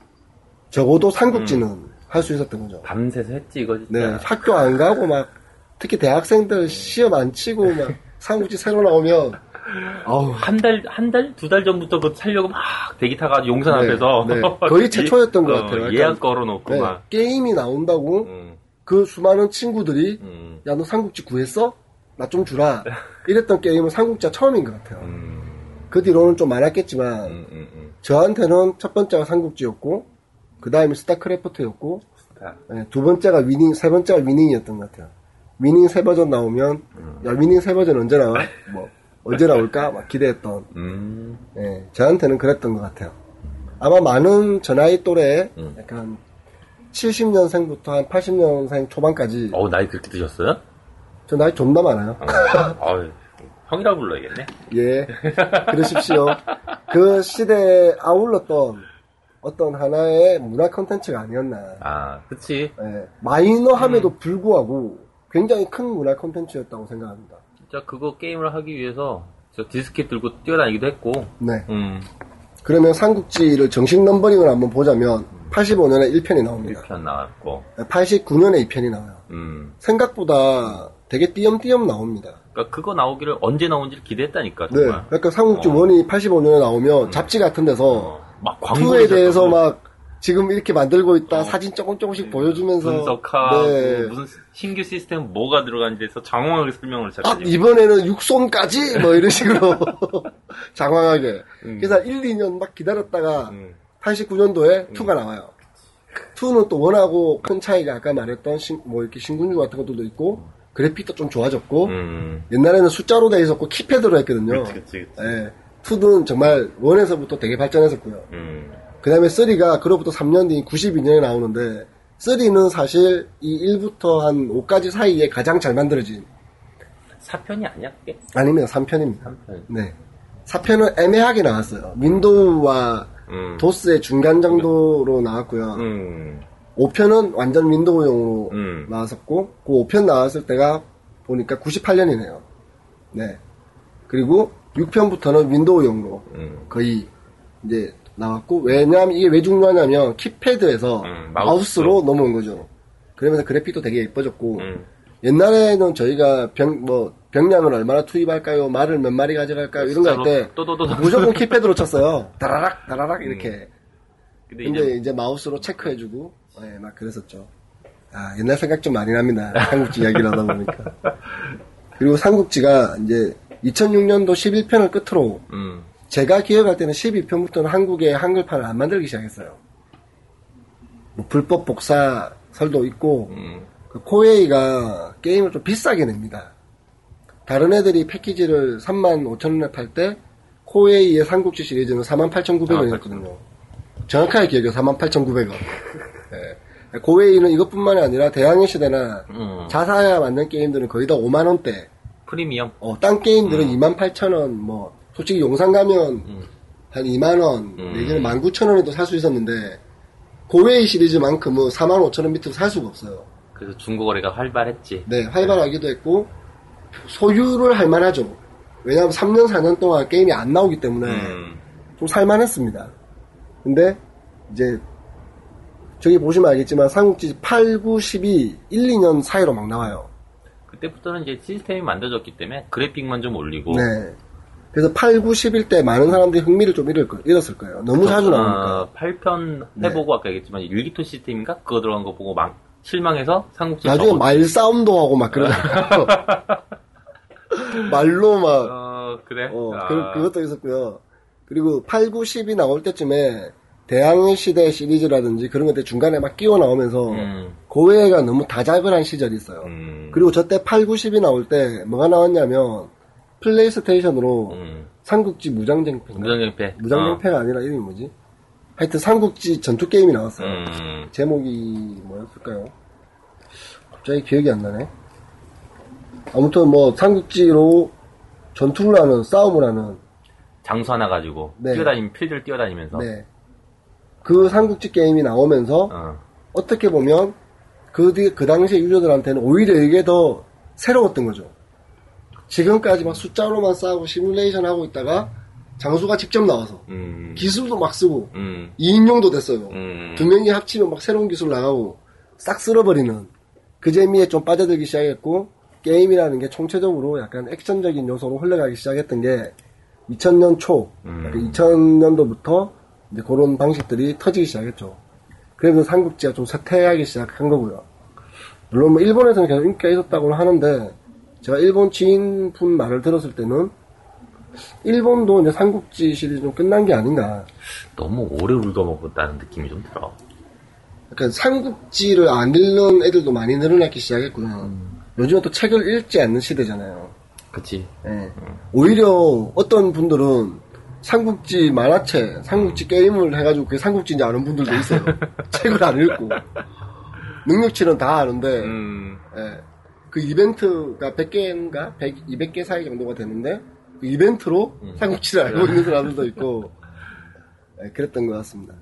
적어도 삼국지는 할 수 있었던 거죠. 밤새서 했지 이거 진짜. 네, 학교 안 가고 막, 특히 대학생들 시험 안 치고 막, 삼국지 새로 나오면, 아우, 한 달, 한 달, 두 달 전부터 그거 살려고 막 대기 타가지고 용산 네, 앞에서. 네. [LAUGHS] 거의 최초였던 것 어, 같아요. 약간. 예약 걸어놓고 네, 막. 게임이 나온다고 음, 그 수많은 친구들이 음, 야너 삼국지 구했어? 나 좀 주라 이랬던 게임은 삼국지가 처음인 것 같아요 음, 그 뒤로는 좀 많았겠지만 음, 음, 음. 저한테는 첫 번째가 삼국지였고 그 다음에 스타크래프트였고 자, 네, 두 번째가 위닝 세 번째가 위닝이었던 것 같아요 Winning 새 버전 나오면 야 Winning 새 버전 언제 나와? [LAUGHS] 뭐 언제 나올까? 막 기대했던 음, 네, 저한테는 그랬던 것 같아요 아마 많은 저 나이 또래 음. 약간 70년생부터 한 80년생 초반까지 어우, 나이 그렇게 드셨어요? 저 나이 좀더 많아요 어, 어이, 형이라 불러야겠네. 예, 그러십시오. 그 시대에 아울렀던 어떤 하나의 문화 컨텐츠가 아니었나. 아, 그치. 예, 마이너함에도 불구하고 굉장히 큰 문화 컨텐츠였다고 생각합니다. 진짜 그거 게임을 하기 위해서 저 디스켓 들고 뛰어다니기도 했고. 네. 음, 그러면 삼국지를 정식 넘버링을 한번 보자면 85년에 1편이 나옵니다. 1편 나왔고. 89년에 2편이 나와요. 음. 생각보다 되게 띄엄띄엄 나옵니다. 그러니까 그거 나오기를 언제 나오는지 기대했다니까, 네. 정말. 그러니까 삼국지 어. 1이 85년에 나오면 잡지 같은 데서 어, 막 광고 2에 대해서 막 지금 이렇게 만들고 있다 사진 조금 조금씩 보여주면서 어. 분석하고 네. 무슨 신규 시스템 뭐가 들어간지 해서 장황하게 설명을 아, 시작하지. 이번에는 육손까지 뭐 이런 식으로 [LAUGHS] 장황하게 음. 그래서 1, 2년 막 기다렸다가 음. 89년도에 2가 나와요 2는 또 원하고 큰 차이가 아까 말했던 신- 뭐 이렇게 신군주 같은 것들도 있고 그래픽도 좀 좋아졌고 음. 옛날에는 숫자로 돼 있었고 키패드로 했거든요 그치, 그치, 그치. 예. 2는 정말 원에서부터 되게 발전했었고요 음. 그 다음에 3가 그로부터 3년 뒤인 92년에 나오는데 3는 사실 이 1부터 한 5까지 사이에 가장 잘 만들어진 4편이 아니야, 그게? 아닙니다 3편입니다 3편. 네 4편은 애매하게 나왔어요 윈도우와 음. 도스의 중간 정도로 나왔고요 음. 5편은 완전 윈도우용으로 음. 나왔었고 그 5편 나왔을 때가 보니까 98년이네요 네 그리고 6편부터는 윈도우용으로 음. 거의 이제 나왔고 왜냐하면 이게 왜 중요하냐면 키패드에서 음, 마우스로 마우스로. 넘어온 거죠. 그러면서 그래픽도 되게 예뻐졌고 음. 옛날에는 저희가 병 뭐 병량을 얼마나 투입할까요? 말을 몇 마리 가져갈까요? 이런 거 할 때 무조건 [LAUGHS] 키패드로 쳤어요. 다라락 다라락 이렇게. 근데 근데 이제 이제 마우스로 체크해주고 네, 막 그랬었죠. 아 옛날 생각 좀 많이 납니다. [LAUGHS] 삼국지 이야기를 하다 보니까. 그리고 삼국지가 이제 2006년도 11편을 끝으로 음. 제가 기억할 때는 12편부터는 한국에 한글판을 안 만들기 시작했어요. 뭐 불법 복사설도 있고 음. 그 코웨이가 게임을 좀 비싸게 냅니다. 다른 애들이 패키지를 35,000원에 팔 때 코웨이의 삼국지 시리즈는 48,900원이었거든요. 정확하게 기억해요. 48,900원. 네. 코웨이는 이것뿐만이 아니라 대항해 시대나 음. 자사야 만든 게임들은 거의 다 5만 원대 프리미엄. 어, 딴 게임들은 28,000원, 뭐, 솔직히 용산 가면 음. 한 2만원, 음. 내지는 19,000원에도 살 수 있었는데, 고웨이 시리즈만큼은 45,000원 밑으로 살 수가 없어요. 그래서 중고거래가 활발했지. 네, 활발하기도 했고, 소유를 할 만하죠. 왜냐하면 3년, 4년 동안 게임이 안 나오기 때문에 음. 좀 살만했습니다. 근데, 이제, 저기 보시면 알겠지만, 삼국지 8, 9, 12, 1, 2년 사이로 막 나와요. 그때부터는 이제 시스템이 만들어졌기 때문에 그래픽만 좀 올리고. 네. 그래서 8, 9, 10일 때 많은 사람들이 흥미를 좀 잃을 거, 잃었을 거예요. 너무 자주 나오니까. 어, 8편 해보고 아까 얘기했지만 일기토 시스템인가? 그거 들어간 거 보고 막 실망해서 삼국지 나중에 접었- 말싸움도 하고 막 그러잖아요. [LAUGHS] 말로 막, 어, 그래? 어, 아, 그, 그것도 있었고요. 그리고 8, 9, 10이 나올 때쯤에 대항시대 시리즈라든지 그런 것들 중간에 막 끼워 나오면서 음, 고해가 너무 다작을 한 시절이 있어요. 음, 그리고 저때 8, 9, 10이 나올 때 뭐가 나왔냐면 플레이스테이션으로 음, 삼국지 무장쟁패. 무장쟁패. 무장쟁패가 아니라 이름이 뭐지? 하여튼 삼국지 전투 게임이 나왔어요. 음, 제목이 뭐였을까요? 갑자기 기억이 안 나네. 아무튼 뭐 삼국지로 전투를 하는 싸움을 하는 장수 하나 가지고 네. 뛰어다니면 필드를 뛰어다니면서. 네. 그 삼국지 게임이 나오면서 어, 어떻게 보면 그, 뒤- 그 당시에 유저들한테는 오히려 이게 더 새로웠던 거죠. 지금까지 막 숫자로만 싸우고 시뮬레이션 하고 있다가 장수가 직접 나와서 음, 기술도 막 쓰고 음, 2인용도 됐어요. 음, 두 명이 합치면 막 새로운 기술 나가고 싹 쓸어버리는 그 재미에 좀 빠져들기 시작했고 게임이라는 게 총체적으로 약간 액션적인 요소로 흘러가기 시작했던 게 2000년 초, 음. 2000년도부터 이제 그런 방식들이 터지기 시작했죠. 그래서 삼국지가 좀 쇠퇴하기 시작한 거고요. 물론 뭐 일본에서는 계속 인기가 있었다고 하는데 제가 일본 지인분 말을 들었을 때는 일본도 이제 삼국지 시리즈 좀 끝난 게 아닌가. 너무 오래 울거먹었다는 느낌이 좀 들어. 약간 삼국지를 안 읽는 애들도 많이 늘어나기 시작했고요. 요즘은 또 책을 읽지 않는 시대잖아요. 그치. 예. 오히려 어떤 분들은 삼국지 만화책, 삼국지 게임을 해가지고 그게 삼국지인지 아는 분들도 있어요. [LAUGHS] 책을 안 읽고. 능력치는 다 아는데, 음, 예. 그 이벤트가 100개인가? 100, 200개 사이 정도가 되는데, 그 이벤트로 삼국지를 알고 있는 사람들도 있고, 예, 그랬던 것 같습니다.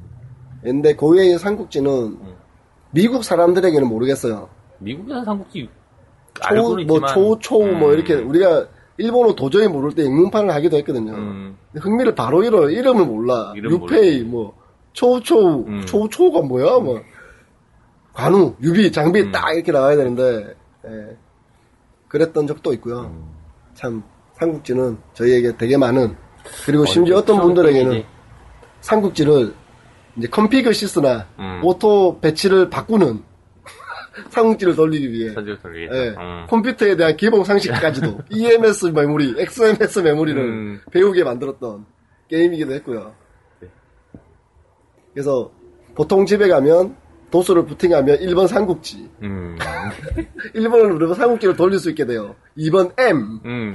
근데 고유의 삼국지는 미국 사람들에게는 모르겠어요. 미국에서 삼국지 초, 뭐. 초, 초, 뭐 음, 이렇게 우리가 일본어 도저히 모를 때 ing문판을 하기도 했거든요. 음, 근데 흥미를 바로 잃어요. 이름을 몰라. 이름 유페이, 뭐, 초우초우, 음. 초우초우가 뭐야, 뭐. 관우, 유비, 장비 음. 딱 이렇게 나와야 되는데, 예. 그랬던 적도 있고요. 음. 참, 삼국지는 저희에게 되게 많은, 그리고 심지어 어, 어떤 추억 분들에게는. 삼국지를 이제 config sys나 음. auto batch를 바꾸는 삼국지를 돌리기 위해 선지를 돌리겠다. 예, 음. 컴퓨터에 대한 기본 상식까지도 [LAUGHS] EMS 메모리, XMS 메모리를 음. 배우게 만들었던 게임이기도 했고요. 네. 그래서 보통 집에 가면 도스를 부팅하면 1번 삼국지, 음, [LAUGHS] 1번을 누르면 삼국지를 돌릴 수 있게 돼요. 2번 M, 음, 음.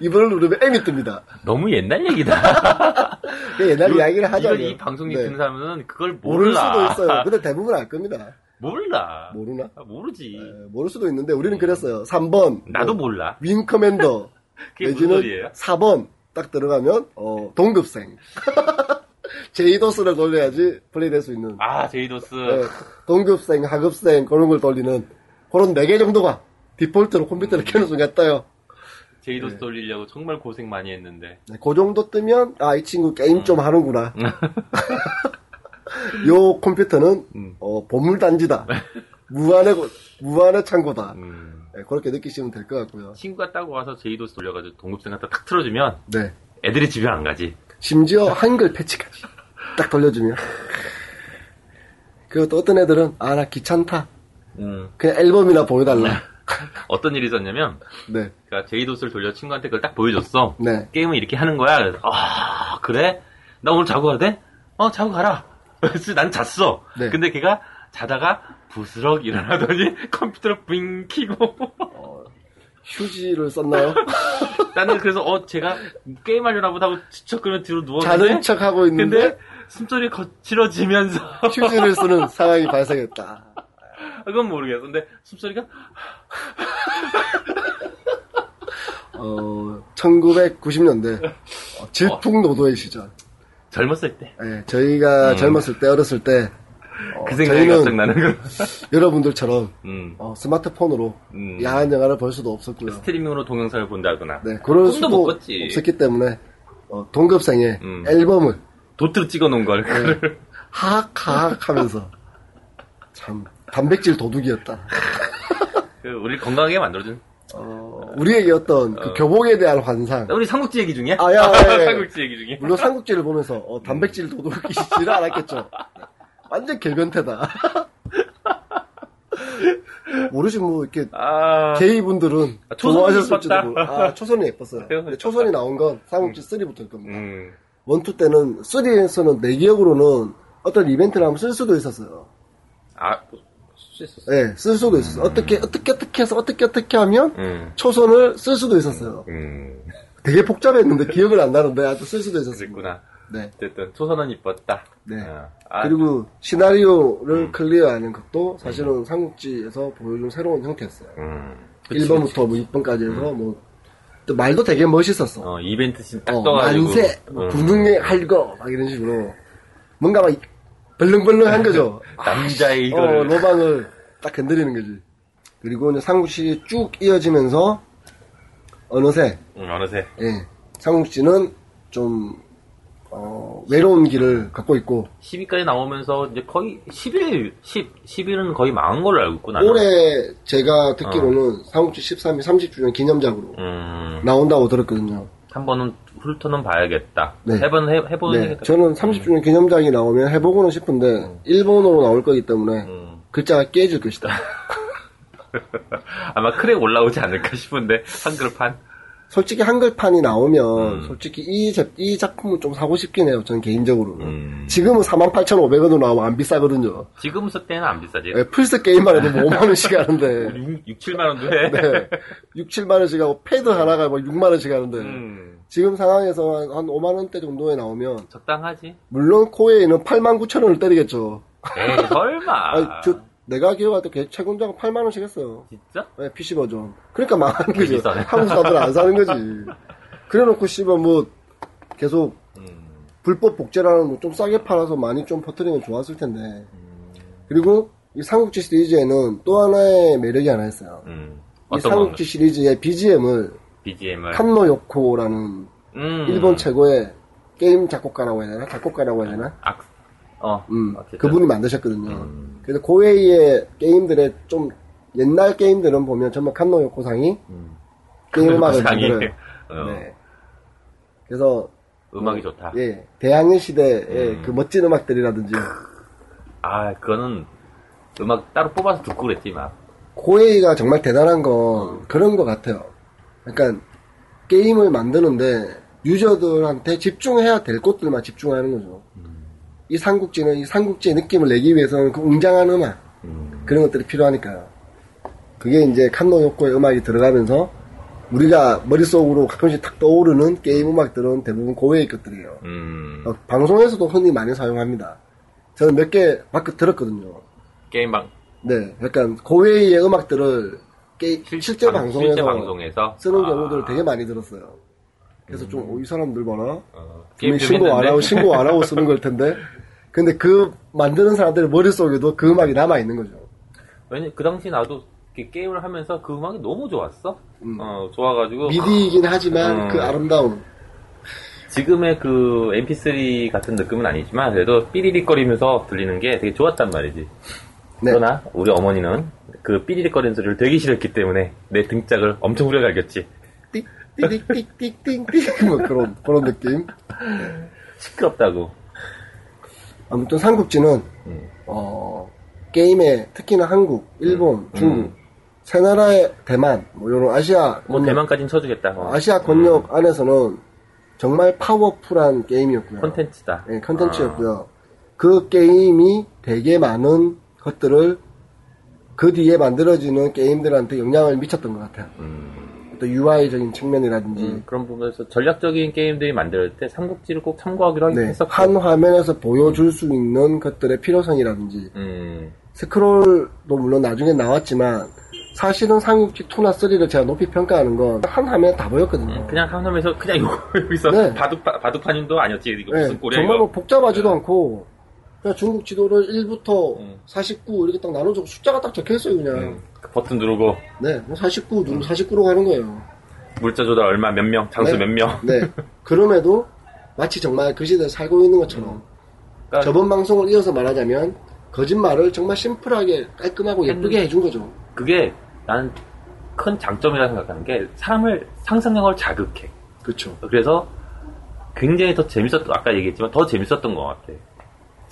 2번을 [LAUGHS] 누르면 M이 뜹니다. 너무 옛날 얘기다. 옛날 이야기를 하자면 이걸 이 방송이 네. 듣는 사람은 그걸 모를 몰라. 수도 있어요. 근데 대부분 알 겁니다. 몰라. 모르나? 아, 모르지. 예, 모를 수도 있는데 우리는 그랬어요. 3번 나도 뭐, 몰라. Wing Commander [LAUGHS] 그게 무슨 내지는 소리예요? 4번 딱 들어가면 어, 동급생 [LAUGHS] J-DOS를 돌려야지 플레이될 수 있는 아, J-DOS. 예, 동급생, 하급생 그런 걸 돌리는 그런 4개 정도가 default로 컴퓨터를 켜는 순간 떠요. J-DOS 돌리려고 정말 고생 많이 했는데. 네, 그 정도 뜨면 아 이 친구 게임 좀 하는구나. [LAUGHS] 요 컴퓨터는 음. 어, 보물단지다. 무한의 고- 무한의 창고다. 음. 네, 그렇게 느끼시면 될 것 같고요. 친구가 따고 와서 제이도스 돌려가지고 동급생 갖다 탁 틀어주면 네. 애들이 집에 안 가지. 심지어 한글 패치까지 딱 돌려주면 그리고 또 어떤 애들은 아 나 귀찮다 음. 그냥 앨범이나 보여달라 [LAUGHS] 어떤 일이 있었냐면, 네 그러니까 제이도스를 돌려 친구한테 그걸 딱 보여줬어. 네. 게임을 이렇게 하는 거야. 그래서 아 그래? 나 오늘 자고 가도 돼? 어 자고 가라. 그래서 난 잤어. 네. 근데 걔가 자다가 부스럭 일어나더니 [LAUGHS] 컴퓨터를 빙 키고 휴지를 썼나요? [LAUGHS] 나는 그래서 어 제가 게임하려나 보다 하고 추척거리며 뒤로 누웠는데 자는 척 하고 있는데 근데 숨소리 거칠어지면서 [LAUGHS] 휴지를 쓰는 상황이 발생했다 그건 모르겠어. 근데 숨소리가 어 1990년대 어, 질풍노도의 시절 젊었을 때그 예, 저희가 음. 젊었을 때 어렸을 때 어, 생각이 갑자기 나는 거. [LAUGHS] 여러분들처럼 음. 어, 스마트폰으로 음. 야한 영화를 볼 수도 없었고요 스트리밍으로 동영상을 본다거나 네, 그럴 수도 못 꿨지. 없었기 때문에 어, 동급생의 음. 앨범을 도트로 찍어놓은 걸 그거를 하악하악 하면서 참 단백질 도둑이었다. [LAUGHS] 그 우리 건강하게 만들어준. 어, 우리에게 어떤 그 어. 교복에 대한 환상. 우리 삼국지 얘기 중이야? 아, 야, 야, 야. 삼국지 얘기 중에. 물론 삼국지를 보면서 어, 단백질 도둑이지는 않았겠죠. 완전 개변태다. [LAUGHS] 모르시 뭐 이렇게 아, 게이 분들은 아, 초선이 좋아하셨을지도. 모르- 아 초선이 예뻤어요. [LAUGHS] 근데 초선이 나온 건 삼국지 3부터일 겁니다. 음, 원투 때는 3에서는 내 기억으로는 어떤 이벤트를 하면 쓸 수도 있었어요. 아, 쓸 수 있었어. 예, 쓸 수도 있었어요. 어떻게 어떻게 어떻게 해서 어떻게 어떻게 하면 음, 초선을 쓸 수도 있었어요. 음, 되게 복잡했는데 기억을 안 나는데 아주 쓸 수도 있었습니다. 그랬구나. 네. 어쨌든 초선은 이뻤다. 네. 어, 아, 그리고 시나리오를 클리어하는 것도 사실은 삼국지에서 보여준 새로운 형태였어요. 음, 그치, 1번부터 뭐 6번까지 해서 뭐, 또 말도 되게 멋있었어. 어, 이벤트 씬딱 어, 떠가지고. 만세, 뭐 음. 군중의 할거, 막 이런 식으로. 뭔가 막 벌렁벌렁한 거죠. 남자의 어, 이걸. 로망을 딱 건드리는 거지. 그리고 이제 삼국시 쭉 이어지면서 어느새 음, 어느새. 예, 삼국지는 좀 어, 외로운 길을 갖고 있고 10위까지 나오면서 이제 거의 11, 10, 11은 거의 망한 걸로 알고 있고 나는. 올해 제가 듣기로는 삼국지 13일 30주년 기념작으로 음, 나온다고 들었거든요. 한 번은 훑어는 봐야겠다. 네. 해본, 해, 해보는 네, 게 저는 30주년 기념작이 나오면 해보고는 싶은데 일본어로 나올 거기 때문에 음. 글자가 깨질 것이다. [LAUGHS] 아마 crack 올라오지 않을까 싶은데, 한글판. 솔직히 한글판이 나오면 음. 솔직히 이, 제- 이 작품은 좀 사고 싶긴 해요. 저는 개인적으로는. 음. 지금은 48,500원으로 나오면 안 비싸거든요. 지금 시대는 안 비싸지. 예, 플스 게임만 해도 뭐 5만원씩 하는데 6, 6, 7만원도 해. 네. 6, 7만원씩 하고 패드 하나가 뭐 6만원씩 하는데 음, 지금 상황에서 한, 한 5만원대 정도에 나오면 적당하지. 물론 코에이는 8만 9천원을 때리겠죠. 에이, 설마. 아니, 저, 내가 기억할 때 걔 최근작은 8만 원씩 했어요. 진짜? 네, PC 버전. 그러니까 거죠. 비싸네. 한국 사람들은 안 사는 거지. [LAUGHS] 그래 놓고 씨발 뭐 계속 음, 불법 복제라는 거 좀 싸게 팔아서 많이 좀 퍼뜨리면 좋았을 텐데. 그리고 이 삼국지 시리즈에는 또 하나의 매력이 하나 있어요. 음. 이? 삼국지 시리즈의 BGM을 BGM을. 칸노 요코라는 음. 일본 최고의 게임 작곡가라고 해야 되나? 작곡가라고 해야 되나? 악, 어. 음, 어쨌든. 그분이 만드셨거든요. 음. 그래서 고웨이의 게임들의 좀 옛날 게임들은 보면 정말 칸노 요코상이 음. 게임 음악을. 만들어요. 어, 네. 그래서 음악이 좋다. 예 대항해 시대의 음. 그 멋진 음악들이라든지 아, 그거는 음악 따로 뽑아서 듣고 그랬지, 막. 고웨이가 정말 대단한 건 그런 것 같아요. 그러니까 게임을 만드는데 유저들한테 집중해야 될 것들만 집중하는 거죠. 이 삼국지는 이 삼국지의 느낌을 내기 위해서는 그 웅장한 음악 음. 그런 것들이 필요하니까요. 그게 이제 칸노 요코의 음악이 들어가면서 우리가 머릿속으로 가끔씩 탁 떠오르는 게임 음악들은 대부분 고웨이 것들이에요. 음. 어, 방송에서도 흔히 많이 사용합니다. 저는 몇 개 밖에 들었거든요. 게임방. 네, 약간 고웨이의 음악들을 게, 실제 방- 방송에서 실제 방송에서 쓰는 아. 경우들을 되게 많이 들었어요. 그래서 좀, 어, 이 사람들 봐라. 어, 분명히 좀 신고 안 했는데. 하고, 신고 안 하고 [LAUGHS] 쓰는 걸 텐데. 근데 그, 만드는 사람들의 머릿속에도 그 음악이 남아 있는 거죠. 왜냐 그 당시 나도 게임을 하면서 그 음악이 너무 좋았어. 음. 어, 좋아가지고 미디이긴 하지만 음. 그 아름다움. 지금의 그 MP3 같은 느낌은 아니지만 그래도 삐리릭거리면서 들리는 게 되게 좋았단 말이지. 네. 그러나 우리 어머니는 그 삐리릭거리는 소리를 되게 싫어했기 때문에 내 등짝을 엄청 후려갈겼지. 띡, 띠릭, 띡, 띡, 띵, 띡. 뭐 그런, 그런 느낌. 시끄럽다고. 아무튼 삼국지는, 음. 어, 게임에 특히나 한국, 일본, 중국, 음. 세 나라의 대만, 뭐 이런 아시아 뭐 권역, 대만까지는 쳐주겠다. 어. 아시아 권역 안에서는 정말 파워풀한 게임이었고요. 콘텐츠다. 네, 컨텐츠였고요. 그 게임이 되게 많은 것들을 그 뒤에 만들어지는 게임들한테 영향을 미쳤던 것 같아요. 아, 음. 또 UI적인 측면이라든지, 음, 그런 부분에서 전략적인 게임들이 만들 때 삼국지를 꼭 참고하기로 네, 했었고. 한 화면에서 보여줄 수 있는 것들의 필요성이라든지, 음. 스크롤도 물론 나중에 나왔지만, 사실은 삼국지 2나 3를 제가 높이 평가하는 건 한 화면에 다 보였거든요. 그냥 한 화면에서 그냥 이거 [LAUGHS] 여기서 네. 바둑 바둑판인도 아니었지 이거 네, 무슨 꼴이야 정말. 뭐 복잡하지도 않고, 그냥 중국 지도를 1부터 음. 49 이렇게 딱 나눠주고 숫자가 딱 적혀 있어요, 그냥. 음, 그 버튼 누르고 네, 뭐49 누르면 49로 가는 거예요. 물자 조달 얼마 몇 명, 장수 네. 몇 명. 네. 그럼에도 마치 정말 그 시대에 살고 있는 것처럼 그러니까 저번 방송을 이어서 말하자면 거짓말을 정말 심플하게 깔끔하고 예쁘게 해준 거죠. 그게 나는 큰 장점이라 생각하는 게 사람을 상상력을 자극해. 그렇죠. 그래서 굉장히 더 재밌었던 아까 얘기했지만 더 재밌었던 것 같아.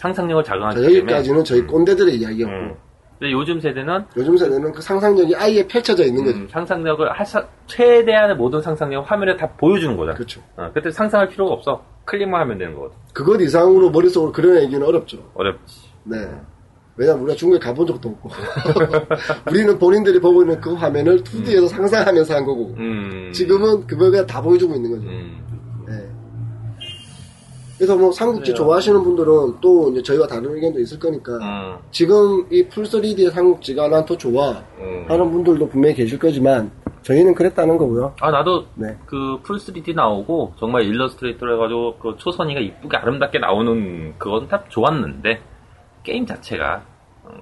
상상력을 자극하기 자. 여기까지는 저희 꼰대들의 이야기였고 음. 근데 요즘 세대는 요즘 세대는 그 상상력이 아예 펼쳐져 있는 거죠. 음, 상상력을 하사, 최대한의 모든 상상력을 화면에 다 보여주는 거잖아. 그렇죠. 어, 그때 상상할 필요가 없어. 클릭만 하면 되는 거거든. 그것 이상으로 머릿속으로 그려내기는 어렵죠. 어렵지. 네. 왜냐면 우리가 중국에 가본 적도 없고. [LAUGHS] 우리는 본인들이 보고 있는 그 화면을 2D에서 상상하면서 한 거고. 음. 지금은 그걸 그냥 다 보여주고 있는 거죠. 음. 네. 그래서 뭐 삼국지. 좋아하시는 분들은 또 이제 저희와 다른 의견도 있을 거니까 음. 지금 이 풀 3D의 삼국지가 난 더 좋아 음. 하는 분들도 분명히 계실 거지만 저희는 그랬다는 거고요. 아, 나도 네. 그 full 3D 나오고 정말 일러스트레이터로 해가지고 그 초선이가 이쁘게 아름답게 나오는 그건 다 좋았는데 게임 자체가 음,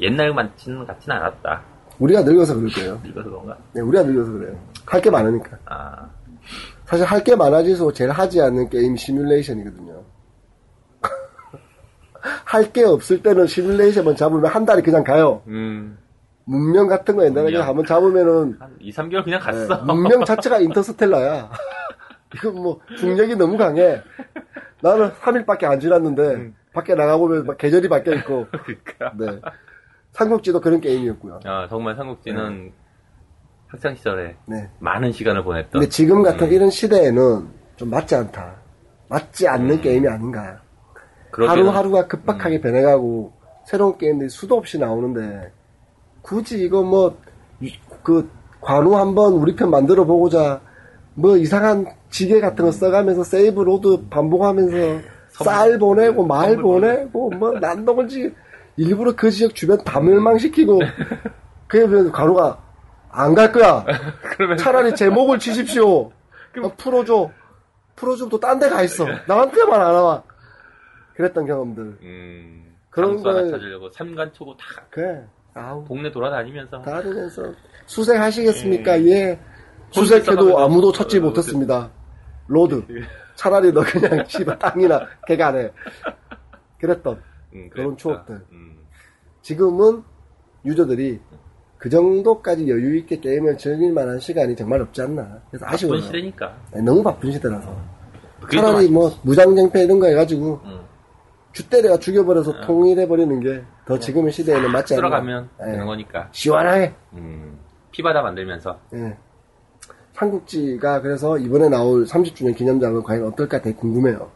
옛날 만치는 같지는 않았다. 우리가 늙어서 그럴 거예요. 늙어서 그런가? 네, 우리가 늙어서 그래요. 할 게 많으니까. 아, 사실 할 게 많아질수록 제일 하지 않는 게임 시뮬레이션이거든요. [LAUGHS] 할 게 없을 때는 시뮬레이션만 잡으면 한 달이 그냥 가요. 음, 문명 같은 거 옛날에. 그냥 한번 잡으면은 한 2, 3개월 그냥 네, 갔어. 문명 자체가 [LAUGHS] 인터스텔라야. [LAUGHS] 이건 뭐 중력이 너무 강해. 나는 3일밖에 안 지났는데 음. 밖에 나가보면 막 계절이 바뀌어 있고. 그러니까. 네. 삼국지도 그런 게임이었고요. 아, 정말 삼국지는 학창 시절에 네. 많은 시간을 보냈던. 근데 지금 같은 음. 이런 시대에는 좀 맞지 않다. 맞지 않는 음. 게임이 아닌가. 그러기에는- 하루하루가 급박하게 변해가고 새로운 게임들이 수도 없이 나오는데 굳이 이거 뭐 그 관우 한번 우리 편 만들어 보고자 뭐 이상한 지게 같은 거 써가면서 save load 반복하면서 쌀 보내고 말 선물 보내고 뭐 난동을 지 일부러 그 지역 주변 다 멸망시키고 [LAUGHS] 그러면 관우가 안 갈 거야 [LAUGHS] 차라리 제 목을 치십시오 [LAUGHS] 어, 풀어줘 풀어주면 또 딴 데 가 있어 나한테만 안 와 그랬던 경험들 음, 그런 걸- 찾으려고 삼간초고 다 그래 아우 동네 돌아다니면서 다니면서 수색하시겠습니까? 예. 수색해도 음. 홀로 아무도 써가면서- 찾지 못했습니다. 로드. 차라리 너 그냥 [LAUGHS] 씨발 땅이나 개가 안 해. 그랬던. 음, 그런. 추억들. 음. 지금은 유저들이 그 정도까지 여유 있게 게임을 즐길 만한 시간이 정말 없지 않나. 그래서 아쉬워요. 바쁜 시대니까. 네, 너무 바쁜 시대라서. 차라리 뭐 무장쟁패 이런 거 해가지고 음. 주때려가 죽여버려서 통일해버리는 게 더 지금의 시대에는 맞지 않나. 들어가면 예. 되는 거니까. 시원하게. 음. 피바다 만들면서 예. 삼국지가 그래서 이번에 나올 30주년 기념작은 과연 어떨까 되게 궁금해요.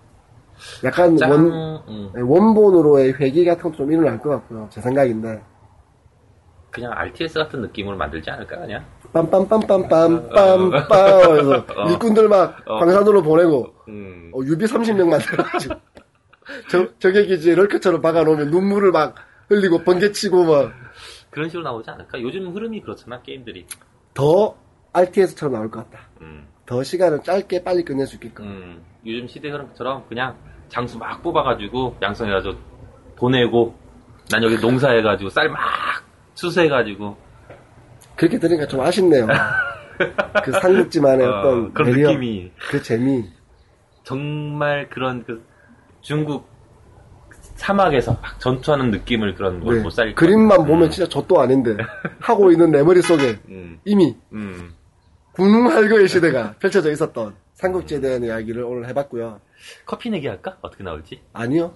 약간 짱. 원, 음. 예, 원본으로의 회기 같은 것도 좀 일어날 것 같고요. 제 생각인데. 그냥 RTS 같은 느낌으로 만들지 않을까 그냥. 빰빰빰빰빰빰 해서 [LAUGHS] 어. 일꾼들 막 어. 광산으로 보내고 음. 어, 유비 30명 만들어가지고 [LAUGHS] 저, 적의 기지에 럴크처럼 박아놓으면 눈물을 막 흘리고 번개치고 막 그런 식으로 나오지 않을까? 요즘 흐름이 그렇잖아 게임들이. 더 RTS처럼 나올 것 같다. 음. 더 시간을 짧게 빨리 끝낼 수 있게끔. 음. 요즘 시대 흐름처럼 그냥 장수 막 뽑아가지고 양성해가지고 보내고 난 여기 농사해가지고 쌀 막 수수해가지고 그렇게 들으니까 좀 아쉽네요. [LAUGHS] 그 삼국지만의 어, 어, 떤 그런 느낌이 그 재미. 정말 그런 그 중국 사막에서 막 전투하는 느낌을 그런 걸 네. 못 살릴 그림만 것 보면. 진짜 젖도 아닌데 [LAUGHS] 하고 있는 내 머릿속에 음, 이미 음, 군웅할거의 시대가 [LAUGHS] 펼쳐져 있었던 삼국지에 대한 이야기를 오늘 해봤고요. 커피 내기 할까? 어떻게 나올지? 아니요.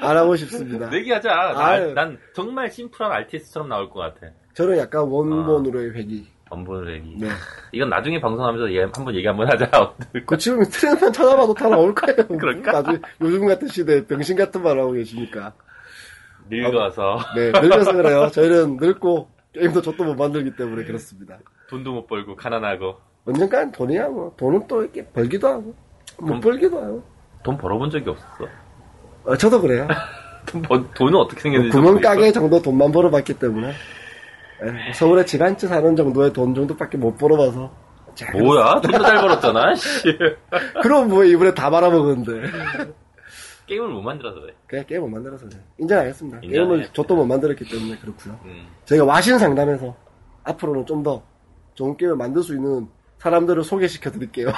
안 하고 싶습니다. 내기하자. 나- 아유. 난 정말 심플한 RTS처럼 나올 것 같아. 저는 약간 원본으로의 회기. 원본을 내기. 네. [LAUGHS] 이건 나중에 방송하면서 얘 한번 얘기 한번 하자. 그 지금 트레이만 찾아봐도 다 나올 거예요. [LAUGHS] 그럴까? 나중에 요즘 같은 시대에 병신 같은 말 하고 계시니까. 늙어서 네, 늙어서 그래요. 저희는 늙고 게임도 저도 못 만들기 때문에 그렇습니다. 돈도 못 벌고 가난하고 언젠간 돈이야 뭐. 돈은 또 이렇게 벌기도 하고 못 돈- 벌기도 하고. 돈 벌어본 적이 없었어. 어, 저도 그래요. [LAUGHS] 돈, 번- 돈은 어떻게 생겼는지 구멍가게 정도 돈만 벌어봤기 때문에 예, 서울에 집한채 사는 정도의 돈 정도밖에 못 벌어봐서 자, 뭐야? 돈도 잘 벌었잖아. 씨. [LAUGHS] 그럼 뭐 이번에 다 말아먹었는데 [LAUGHS] 게임을 못 만들어서 그래. 그냥 게임 못 만들어서 그래 인정하겠습니다. 게임을 저도 못 만들었기 때문에 그렇고요 음. 저희가 와신 상담에서 앞으로는 좀 더 좋은 게임을 만들 수 있는 사람들을 소개시켜 드릴게요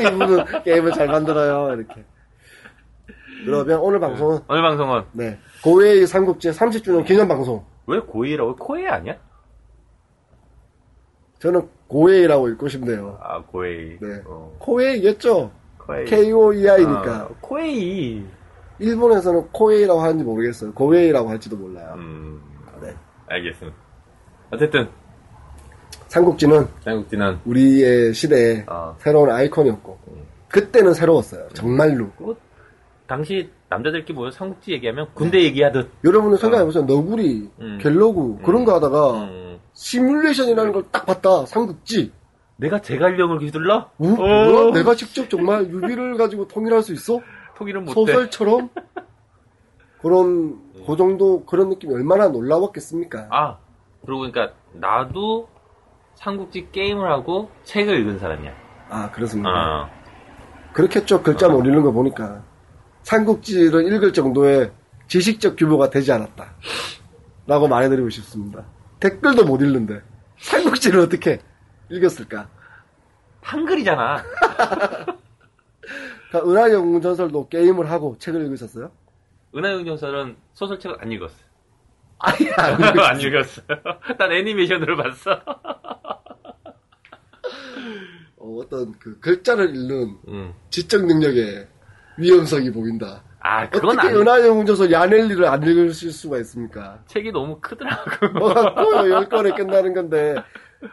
이분은 게임을 잘 만들어요 이렇게 그러면 오늘 방송은 오늘 방송은 네 고웨이 삼국지 30주년 기념 방송 왜 고이라고 코에이 아니야? 저는 고웨이라고 읽고 싶네요 아 고이. 네. 어, 코웨이겠죠 코에이. K-O-E-I니까 아, 코에이. 일본에서는 코웨이라고 하는지 모르겠어요. 고웨이라고 할지도 몰라요. 음, 네. 알겠습니다. 어쨌든, 삼국지는 삼국지는, 우리의 시대에 어, 새로운 아이콘이었고 그때는 새로웠어요. 정말로. 그거, 당시 남자들끼리 모여 삼국지 얘기하면 군대 얘기하듯, 여러분들 생각해보세요. 너구리, 음. 갤러그 그런 거 하다가 음, 시뮬레이션이라는 걸 딱 봤다. 삼국지. 내가 제갈령을 휘둘러? 우, 어. 뭐야? 내가 직접 정말 유비를 [LAUGHS] 가지고 통일할 수 있어? 통일은 못해. 소설처럼? 그런, 그 정도, 그런 느낌이 얼마나 놀라웠겠습니까? 아, 그러고 보니까, 나도 삼국지 게임을 하고 책을 읽은 사람이야. 아, 그렇습니다. 어. 그렇겠죠. 글자 못 읽는 거 보니까. 삼국지를 읽을 정도의 지식적 규모가 되지 않았다. 라고 말해드리고 싶습니다. 댓글도 못 읽는데. 삼국지를 어떻게 읽었을까? 한글이잖아. [LAUGHS] 그러니까 은하영웅전설도 게임을 하고 책을 읽으셨어요? 은하영 전설은 소설책을 안 읽었어. [LAUGHS] 아니, 안 읽었어요. [LAUGHS] 난 애니메이션으로 봤어. 어, 어떤 그 글자를 읽는 음. 지적 능력의 위험성이 보인다. 아, 그건 어떻게 아니 은하영웅전설 야넬리를 안 읽으실 수가 있습니까? 책이 너무 크더라고. [LAUGHS] 뭐갖고요 10권에 끝나는 건데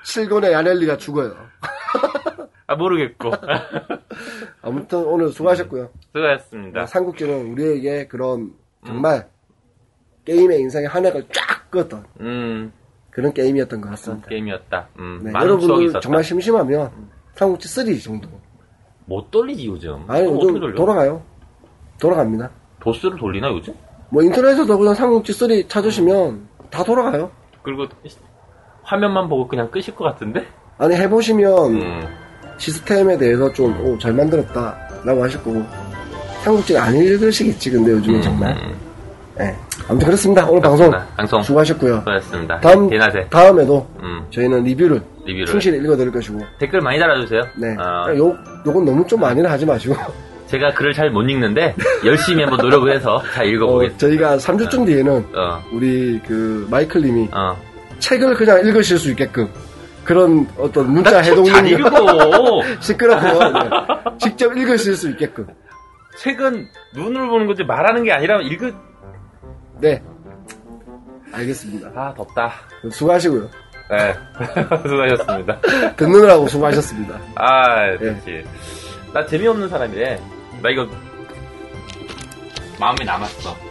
7권에 야넬리가 죽어요. 아, 모르겠고. [LAUGHS] 아무튼 오늘 수고하셨고요. 수고하셨습니다. 삼국지는 우리에게 그런 정말 게임의 인생의 한 획을 쫙 그었던 음, 그런 게임이었던 것 같습니다. 게임이었다. 음, 네, 여러분들. 정말 심심하면 삼국지 3 정도. 못 돌리지, 요즘. 아니 요즘 돌려? 돌아가요. 돌아갑니다. 도스를 돌리나, 요즘? 뭐 인터넷에서 그냥 삼국지 3 찾으시면 다 돌아가요. 그리고 화면만 보고 그냥 끄실 것 같은데? 아니 해보시면 음, 시스템에 대해서 좀잘 만들었다 라고 하실 거고 삼국지가 안 읽으시겠지 근데 요즘은 정말 음, 예. 아무튼 그렇습니다 오늘 방송. 방송 수고하셨고요 수고하셨습니다. 다음 대낮에. 다음에도 음, 저희는 리뷰를 리뷰를. 충실히 읽어드릴 것이고 댓글 많이 달아주세요. 네 어, 요 요건 너무 좀 많이는 하지 마시고 제가 글을 잘 못 읽는데 열심히 한번 노력을 해서 잘 어, 읽어보겠습니다. 저희가 3주쯤 뒤에는 어, 우리 그 마이클님이 어. 책을 그냥 읽으실 수 있게끔 그런 어떤 문자 능력 읽어. [LAUGHS] 시끄럽고요 네. 직접 읽으실 수 있게끔 책은 눈으로 보는 거지 말하는 게 아니라 읽을. 네 알겠습니다 아 덥다. 수고하시고요 네, [LAUGHS] 수고하셨습니다. 듣느라고 수고하셨습니다 아, 그렇지. 나 재미없는 사람이래. 나 이거 마음에 남았어.